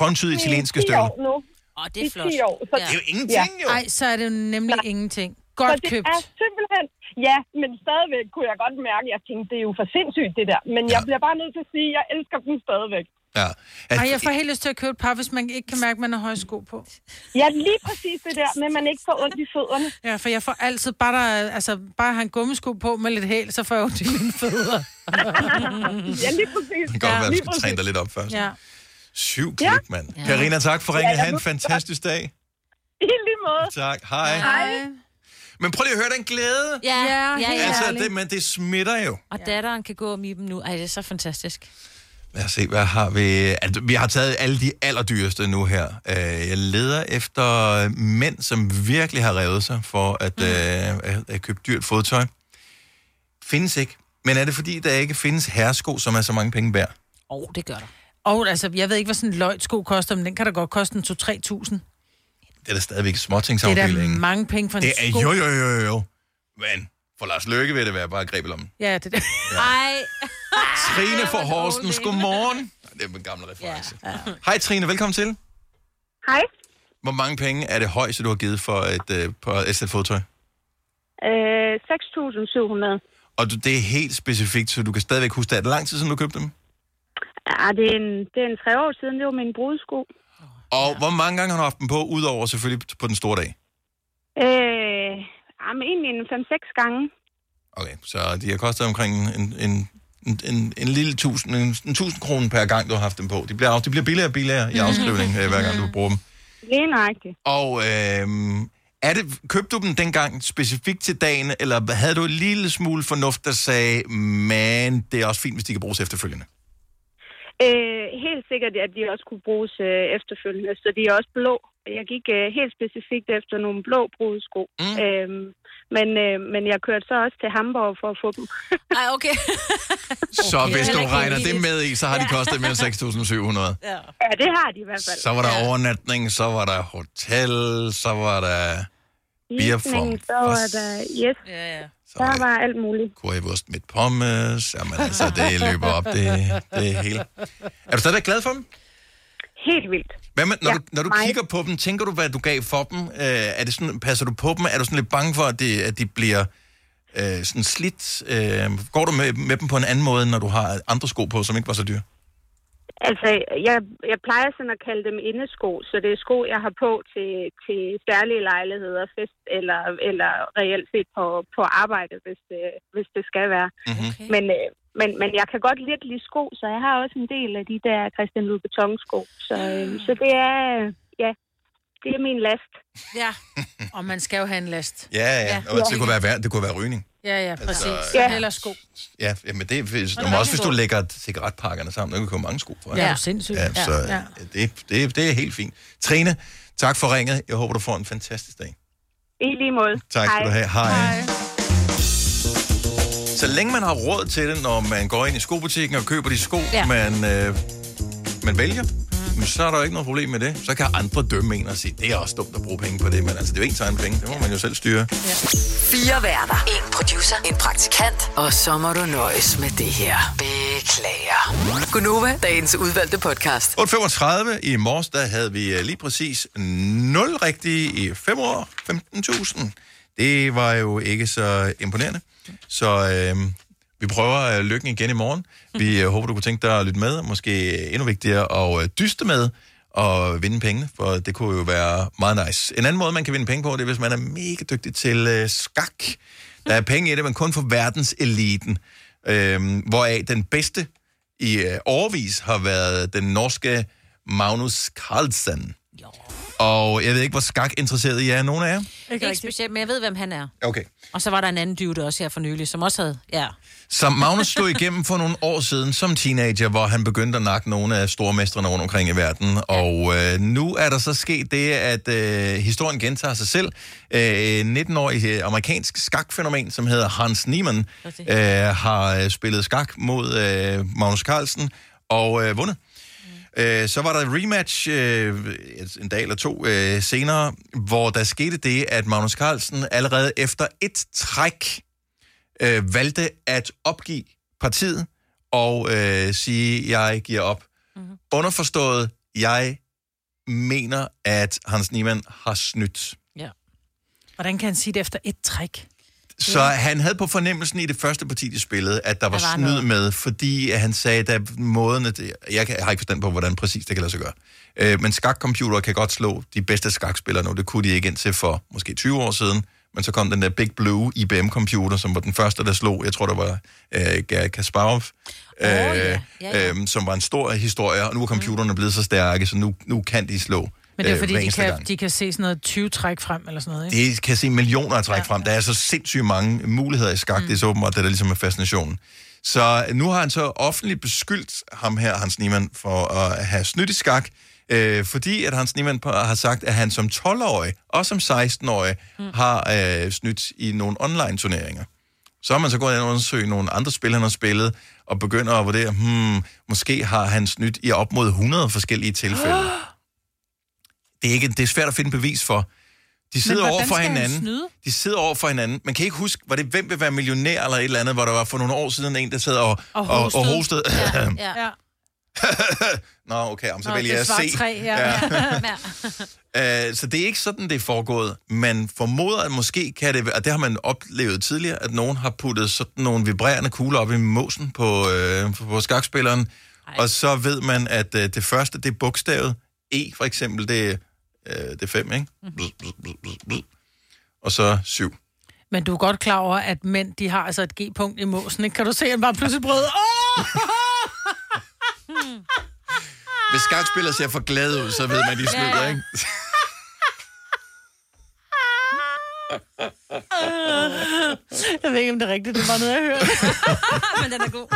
håndsyede italienske I 10 støvler? år nu. Åh, det I er flot. 10 år. Så, Det er jo ingenting, jo. Ej, så er det jo nemlig ingenting. så Godt det købt. er simpelthen... Ja, men stadigvæk kunne jeg godt mærke, at jeg tænkte, det er jo for sindssygt, det der. Men jeg bliver bare nødt til at sige, at jeg elsker dem stadigvæk. Ja. Ej, jeg får helt lyst til at købe et par, hvis man ikke kan mærke, at man har høje sko på. Ja, lige præcis det der, men man ikke får ondt i fødderne. Ja, for jeg får altid bare, der, altså, bare have en gummisko på med lidt hæl, så får jeg ondt i mine fødder. ja, lige præcis. Det kan godt være, at du skal træne dig lidt op først. Ja. Syv klik, mand. Karina, tak for ringen. Ja, jeg Ha' en fantastisk dag. I lige måde. Tak. Hej. Hej. Men prøv lige at høre den glæde. Ja, ja, ja. Altså, ja. det, men det smitter jo. Og datteren kan gå med dem nu. Ej, det er så fantastisk. Lad os se, hvad har vi... Altså, vi har taget alle de allerdyreste nu her. Øh, Jeg leder efter mænd, som virkelig har revet sig for at, mm. øh, at, at købe dyrt fodtøj. Findes ikke. Men er det fordi, der ikke findes herresko, som er så mange penge værd? Åh, oh, det gør der. Og altså, jeg ved ikke, hvad sådan en løjtsko koster, men den kan da godt koste en 2-3.000. Det er da stadigvæk Det er småtingsafdelingen. da mange penge for en Det er sko. jo, jo, jo, jo, jo. Men for Lars Løkke vil det være bare greb i lommen. Ja, det er det. Ej. Trine [laughs] for Horsens, godmorgen. Det er en gammel reference. Ja. Hej Trine, velkommen til. Hej. Hvor mange penge er det højeste, du har givet for et, øh, på et sæt fodtøj? Øh, 6.700. Og du, det er helt specifikt, så du kan stadigvæk huske det. Er det lang tid siden, du købte dem? Ja, det er, en, det er en tre år siden. Det var min brudsko. Og ja. hvor mange gange har du haft dem på, udover selvfølgelig på den store dag? Øh, jamen, egentlig en 5-6 gange. Okay, så de har kostet omkring en, en, en, en, en lille tusind, en, en tusind kroner per gang, du har haft dem på. De bliver, de bliver billigere og billigere i afskrivning, øh, hver gang du bruger dem. Lige nøjagtigt. Og øhm, er det, købte du dem dengang specifikt til dagen, eller havde du en lille smule fornuft, der sagde, men det er også fint, hvis de kan bruges efterfølgende? Øh, helt sikkert, at de også kunne bruges øh, efterfølgende. Så de er også blå. Jeg gik øh, helt specifikt efter nogle blå brudsko. Mm. Øhm, men, øh, men jeg kørte så også til Hamburg for at få dem. [laughs] Ej, okay. [laughs] Så Okay. hvis du regner det med i, så har de kostet mere end [laughs] 6.700. Ja. Ja, det har de i hvert fald. Så var der overnatning, så var der hotel, så var der beer from Isning, så var der... Yes. Ja, ja. Der var alt muligt. currywurst med pommes. Jamen altså, det løber op, det, det hele. Er du stadig glad for dem? Helt vildt. Hvad med, når, Ja, du, når du meget. kigger på dem, tænker du, hvad du gav for dem? Øh, er det sådan, passer du på dem? Er du sådan lidt bange for, at, det, at de bliver øh, sådan slidt? Øh, går du med, med dem på en anden måde, end når du har andre sko på, som ikke var så dyre? Altså, jeg, jeg plejer sådan at kalde dem indesko, så det er sko, jeg har på til, til særlige lejligheder, fest eller, eller reelt set på, på arbejde, hvis det, hvis det skal være. Okay. Men, øh, men, men jeg kan godt lidt lide sko, så jeg har også en del af de der Christian Louboutin sko. Så, øh, så det er, ja, det er min last. Ja, [laughs] og man skal jo have en last. Ja, ja. Ja. ja. Og det kunne være, værd- det kunne være rygning. Ja, ja, præcis. Altså, ja. ja. Heller sko. Ja, jamen det hvis, når der også hvis du lægger cigaretpakkerne sammen, der kan komme mange sko for. Ja, det er jo sindssygt. Ja, Ja. så Ja. ja. Det, det, det er helt fint. Trine, tak for ringet. Jeg håber, du får en fantastisk dag. I lige måde. Tak skal du have. Hej. Så længe man har råd til det, når man går ind i skobutikken og køber de sko, Ja. ja. man, øh, man vælger, mm. så er der jo ikke noget problem med det. Så kan andre dømme en og sige, det er også dumt at bruge penge på det, men altså, det er jo ens egen penge. Det må man jo selv styre. Fire værter. En producer. En praktikant. Og så må du nøjes med det her. Beklager. Gunova, dagens udvalgte podcast. 8.35 i morges, der havde vi øh, lige præcis 0 rigtige i 5 år. 15.000. Det var jo ikke så imponerende. Så øh, vi prøver øh, lykken igen i morgen. Vi øh, håber, du kunne tænke dig at lytte med. Måske endnu vigtigere at øh, dyste med og vinde penge, for det kunne jo være meget nice. En anden måde, man kan vinde penge på, det er, hvis man er mega dygtig til øh, skak. Der er penge i det, men kun for verdenseliten. Øh, hvoraf den bedste i øh, overvis har været den norske Magnus Carlsen. Og jeg ved ikke, hvor skak interesseret I er, nogen af jer? Ikke, ikke specielt, men jeg ved, hvem han er. Okay. Og så var der en anden dude også her for nylig, som også havde... Ja. Så Magnus stod igennem for nogle år siden som teenager, hvor han begyndte at nakke nogle af stormestrene rundt omkring i verden. Og øh, nu er der så sket det, at øh, historien gentager sig selv. Øh, 19-årig øh, amerikansk skakfænomen, som hedder Hans Niemann, øh, har øh, spillet skak mod øh, Magnus Carlsen og øh, vundet. Øh, så var der rematch øh, en dag eller to øh, senere, hvor der skete det, at Magnus Carlsen allerede efter et træk øh, valgte at opgive partiet og øh, sige, jeg giver op. Mm-hmm. Underforstået, jeg mener, at Hans Niemann har snydt. Ja. Hvordan kan han sige det efter et træk? Så han havde på fornemmelsen i det første parti, de spillede, at der var, Der var snyd noget. med, fordi han sagde, at måden... At, jeg, kan, jeg har ikke forstand på, hvordan præcis det kan lade sig gøre. Øh, men skakcomputere kan godt slå de bedste skakspillere nu. Det kunne de ikke indtil for måske 20 år siden. Men så kom den der Big Blue IBM-computer, som var den første, der slog. Jeg tror, der var øh, Garry Kasparov, øh, ja. Ja, ja. Øh, som var en stor historie. Og nu er computerne blevet så stærke, så nu, nu kan de slå Men det er øh, fordi, de kan, gang. de kan se sådan noget 20 træk frem, eller sådan noget, ikke? Det kan se millioner af træk ja. frem. Der er så sindssygt mange muligheder i skak. Mm. Det er så åbenbart, det der ligesom er fascinationen. Så nu har han så offentligt beskyldt ham her, Hans Niemann, for at have snydt i skak, øh, fordi at Hans Niemann har sagt, at han som 12-årig og som 16-årig mm. har øh, snydt i nogle online-turneringer. Så har man så gået ind og undersøgt nogle andre spil, han har spillet, og begynder at vurdere, hmm, måske har han snydt i op mod 100 forskellige tilfælde. [gasps] det, er ikke, det er svært at finde bevis for. De sidder over for hinanden. De sidder over for hinanden. Man kan ikke huske, var det Hvem vil være millionær eller et eller andet, hvor der var for nogle år siden en, der sad og, og, og, og hostede. Ja, [laughs] ja. Nå, okay, om så Nå, vælger det jeg at se. tre, ja. Uh, [laughs] [laughs] så det er ikke sådan, det er foregået. Man formoder, at måske kan det og det har man oplevet tidligere, at nogen har puttet sådan nogle vibrerende kugler op i måsen på, uh, på skakspilleren, Ej. og så ved man, at uh, det første, det er bogstavet E, for eksempel, det uh, det er fem, ikke? Bl, bl, bl, bl, bl. Og så syv. Men du er godt klar over, at mænd, de har altså et G-punkt i måsen, ikke? Kan du se, at han bare pludselig brød? Oh! [laughs] Hvis skakspillere ser for glade ud, så ved man, de snyder, ja. ikke? [laughs] Jeg ved ikke, om det er rigtigt. Det var noget, jeg hørte. [laughs] Men den er god.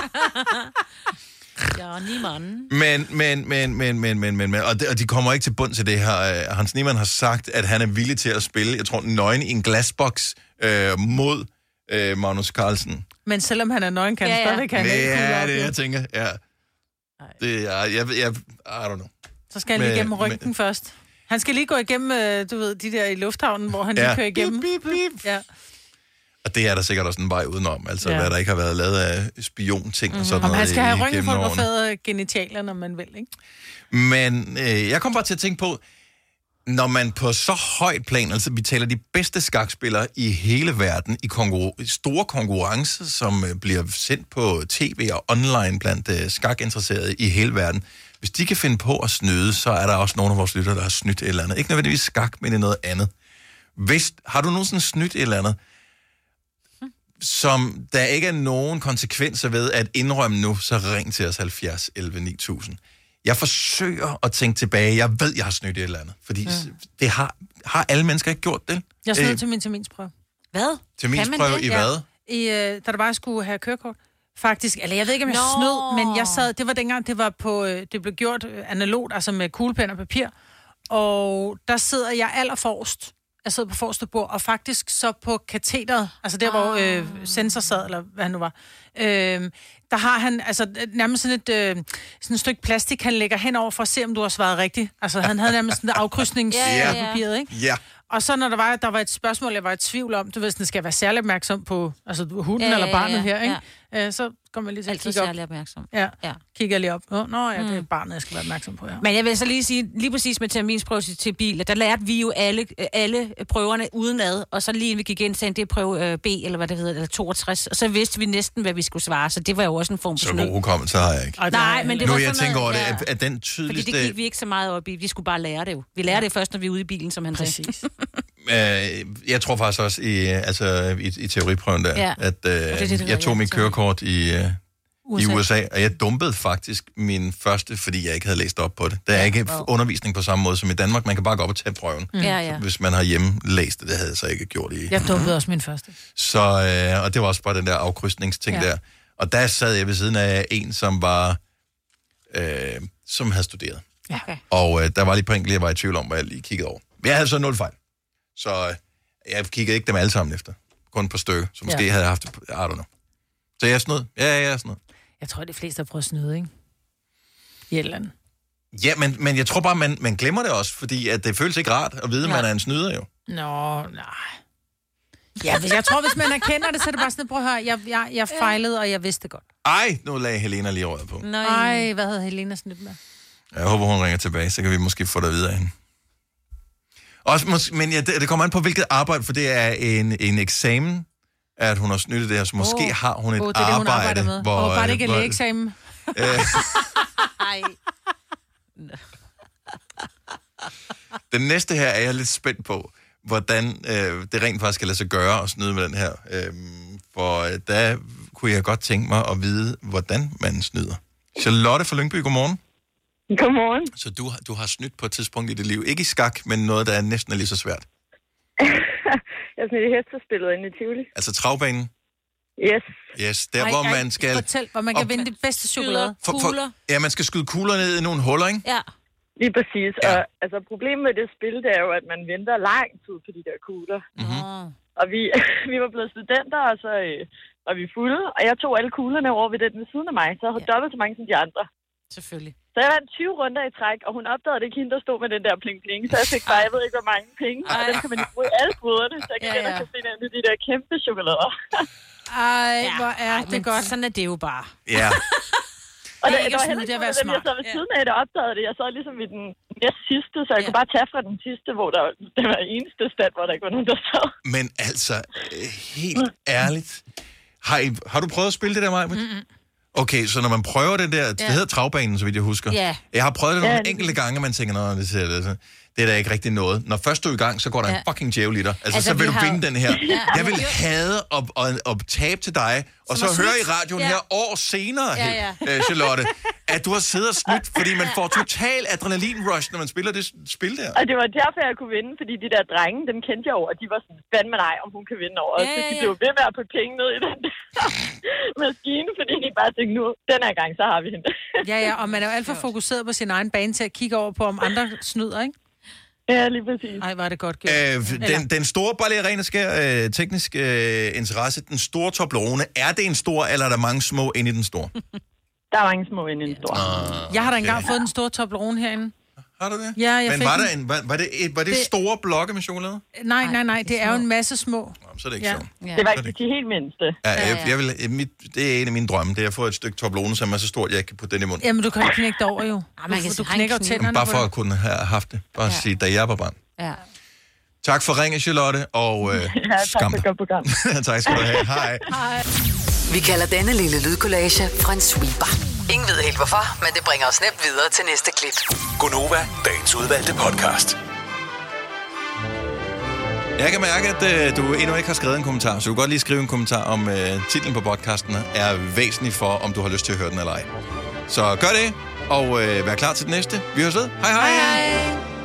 Johnny Mann. Men, men, men, men, men, men, men, men og, de, og de kommer ikke til bund til det her. Øh, Hans Niemann har sagt, at han er villig til at spille, jeg tror, nøgen i en glasboks øh, mod øh, Magnus Carlsen. Men selvom han er nøgen, kan han Ja, ja. stadigvæk have en Det kugle er det, jeg tænker, ja. Det er, jeg, jeg, I don't know. Så skal han lige igennem ryggen først. Han skal lige gå igennem, øh, du ved, de der i lufthavnen, hvor han Ja. lige kører igennem. Bip, bip, bip. Ja. Og det er der sikkert også en vej udenom, altså Ja. hvad der ikke har været lavet af spionting mm-hmm. og sådan Om noget han skal have i- ryggen igennem årene. fotograferet genitalier, når man vil, ikke? Men øh, jeg kom bare til at tænke på, når man på så højt plan, altså vi taler de bedste skakspillere i hele verden, i konkurre- store konkurrencer, som øh, bliver sendt på tv og online blandt øh, skakinteresserede i hele verden. Hvis de kan finde på at snyde, så er der også nogle af vores lyttere, der har snydt et eller andet. Ikke nødvendigvis skak, men i noget andet. Hvis, har du nogensinde snydt et eller andet, som der ikke er nogen konsekvenser ved at indrømme nu, så ring til os 70 11 9000. Jeg forsøger at tænke tilbage. Jeg ved, jeg har snydt et eller andet. Fordi mm. det har, har alle mennesker ikke gjort det? Jeg snød Øh, til min terminsprøve. Hvad? Terminsprøve i hvad? I, øh, da der bare skulle have kørekort. Faktisk, eller jeg ved ikke, om jeg Nå. snød, men jeg sad, det var dengang, det var på, øh, det blev gjort analogt, altså med kuglepen og papir, og der sidder jeg allerforrest. Jeg sidder på forreste bord, og faktisk så på katheteret, altså der, hvor øh, sensor sad, eller hvad han nu var, øh, der har han altså nærmest sådan et, øh, sådan et stykke plastik, han lægger henover for at se, om du har svaret rigtigt. Altså han havde nærmest sådan et [laughs] afkrydsningspapiret, ikke? Ja. Og så når der var, der var et spørgsmål, jeg var i tvivl om, du ved, sådan, skal jeg være særlig opmærksom på altså, hunden Ja, ja, eller barnet ja, her, ikke? Ja. Så går man lige til at Altid kigge op. særlig opmærksom. Ja, Ja. kigger lige op. Nå, nå ja, det er barnet, jeg skal være opmærksom på, ja. Men jeg vil så lige sige, lige præcis med terminsprøve til- til bil, der lærte vi jo alle, alle prøverne udenad, og så lige vi gik ind, sagde han, det er prøve øh, B, eller hvad det hedder, eller 62, og så vidste vi næsten, hvad vi skulle svare, så det var jo også en form for Så god hukommelse har jeg ikke. Ej, Nej, men det nu var jeg tænker over det, at, at den Fordi tydeligste... det gik vi ikke så meget op i. Vi skulle bare lære det jo. Vi lærer det først, når vi er ude i bilen, som han Præcis. [laughs] sagde. Øh, jeg tror faktisk også i, altså, i, i teoriprøven der, Ja. at øh, det, det jeg tog ja, mit kørekort i, øh, USA. i USA, og jeg dumpede faktisk min første, fordi jeg ikke havde læst op på det. Der er ikke wow. undervisning på samme måde som i Danmark. Man kan bare gå op og tage prøven, Mm. Ja, ja. hvis man har hjemme læst det. Det havde jeg så ikke gjort i. Jeg dumpede også min første. Så, øh, og det var også bare den der afkrydsningsting Ja. der. Og der sad jeg ved siden af en, som var, øh, som havde studeret. Ja. Okay. Og øh, der var lige på enkelt, jeg var i tvivl om, hvad jeg lige kiggede over. Men jeg havde så nul fejl. Så øh, jeg kiggede ikke dem alle sammen efter. Kun på stykker. Så måske Ja. ja. havde jeg haft det, på- I don't know. Så jeg er snød. Ja, ja, jeg er snød. Jeg tror, de fleste har prøvet at snyde, ikke? I et eller andet. Ja, men, men jeg tror bare, man, man glemmer det også, fordi at det føles ikke rart at vide, at man er en snyder jo. Nå, nej. Ja, hvis, jeg tror, hvis man erkender det, så er det bare sådan, prøv at høre, jeg, jeg, jeg fejlede, og jeg vidste det godt. Ej, nu lagde Helena lige røret på. Nej. Ej, hvad havde Helena snydt med? Jeg håber, hun ringer tilbage, så kan vi måske få det videre af hende. Også, mås- men ja, det, det kommer an på, hvilket arbejde, for det er en, en eksamen, at hun har snyttet det her, så måske Åh. har hun et Åh, det er det, hun arbejde, arbejder med. hvor... Åh, bare det ikke er lægeeksamen. [laughs] Øh, Ej. [laughs] den næste her er jeg lidt spændt på, hvordan øh, det rent faktisk kan lade sig gøre at snyde med den her. Øhm, for øh, der kunne jeg godt tænke mig at vide, hvordan man snyder. Charlotte fra Lyngby, godmorgen. Godmorgen. Så du, har- du har snydt på et tidspunkt i dit liv. Ikke i skak, men noget, der er næsten er lige så svært. [laughs] Jeg er sådan et hestespillet inde i Tivoli. Altså travbanen. Yes. Yes, der hvor man skal... Fortæl, hvor man kan Og- vinde det bedste chokolade. For, for, ja, man skal skyde kugler ned i nogle huller, ikke? Ja. Lige præcis. Ja. Og altså, problemet med det spil, det er jo, at man venter lang tid på de der kugler. Mm-hmm. Og vi, [laughs] vi var blevet studenter, og så øh, var vi fulde, og jeg tog alle kuglerne over ved den ved siden af mig, så jeg havde dobbelt så mange som de andre. Selvfølgelig. Så jeg vandt 20 runder i træk, og hun opdagede det ikke hende, der stod med den der pling-pling. Så jeg fik bare, jeg ved ikke, hvor mange penge, og dem kan man jo bruge i alle buderne, så jeg kan Ja, ja, ja. ja. og finde de der kæmpe chokolader. Ej, hvor er Ej, det godt. Sådan er det jo bare. Ja. [laughs] Og er ikke det var at heller ikke det er at nogen jeg sad ved siden af, der opdagede det. Jeg sad ligesom i den næst sidste, så jeg kunne bare tage fra den sidste, hvor der, [laughs] det var eneste stand, hvor der ikke var nogen, der sad. Men altså, helt ærligt. Har, I, har du prøvet at spille det der, Maja? Mm-mm. Okay, så når man prøver det der, det Ja. hedder travbanen, så vidt jeg husker. Ja. Jeg har prøvet det nogle Ja. enkelte gange, og man tænker, Nå, det, ser, det, det er da ikke rigtig noget. Når først du er i gang, så går der Ja. en fucking djævel i dig. Altså, Altså, så vi vil du har- vinde den her. Ja. Jeg vil hade at, at, at tabe til dig, og Som så er høre i radioen Ja. her år senere, Ja, ja. øh, Charlotte, at du har siddet og snydt, fordi man får total adrenalin-rush, når man spiller det spil der. Og det var derfor, jeg kunne vinde, fordi de der drenge, dem kendte jeg over, og de var sådan, fandme nej, om hun kan vinde over. Ja, så de blev ved med at putte penge ned i den [laughs] maskine, fordi de bare tænkte, nu, den her gang, så har vi hende. Ja, ja, og man er jo alt for fokuseret på sin egen bane til at kigge over på, om andre snyder, ikke? Ja, lige præcis. Ej, var det godt gjort. Øh, den, den store, rene skær, øh, teknisk øh, interesse, den store Toblerone, er det en stor, eller er der mange små inde i den store? [laughs] Der er mange små inde i en stor. Ah, Jeg har da engang fået den store Toblerone herinde. Har du det? Ja, jeg Men fik var, der en, var, var, det, et, var det, Det- store blokke med chokolade? Nej, nej, nej, det er jo en masse små. Så er det ikke sjovt. Ja. Det var ikke de helt mindste. Ja, jeg, jeg vil, mit, det er en af mine drømme, det er at få et stykke Toblerone, som er så stort, jeg ikke kan putte den i munden. Jamen, du kan jo knække det over jo. man kan du, sige, du knækker jo tænderne Bare på for det. at kunne have haft det. Bare ja. sige, da jeg var barn. Ja. Tak for ringe, Charlotte, og øh, [laughs] Ja, tak skam for dig. et godt program. [laughs] tak skal du have. Hej. Hej. Vi kalder denne lille lydkollage en sweeper. Ingen ved helt hvorfor, men det bringer os nemt videre til næste klip. Gunova, dagens udvalgte podcast. Jeg kan mærke, at øh, du endnu ikke har skrevet en kommentar, så du kan godt lige skrive en kommentar om øh, titlen på podcasten er væsentlig for, om du har lyst til at høre den eller ej. Så gør det, og øh, vær klar til den næste. Vi høres ved. Hej hej. hej, hej.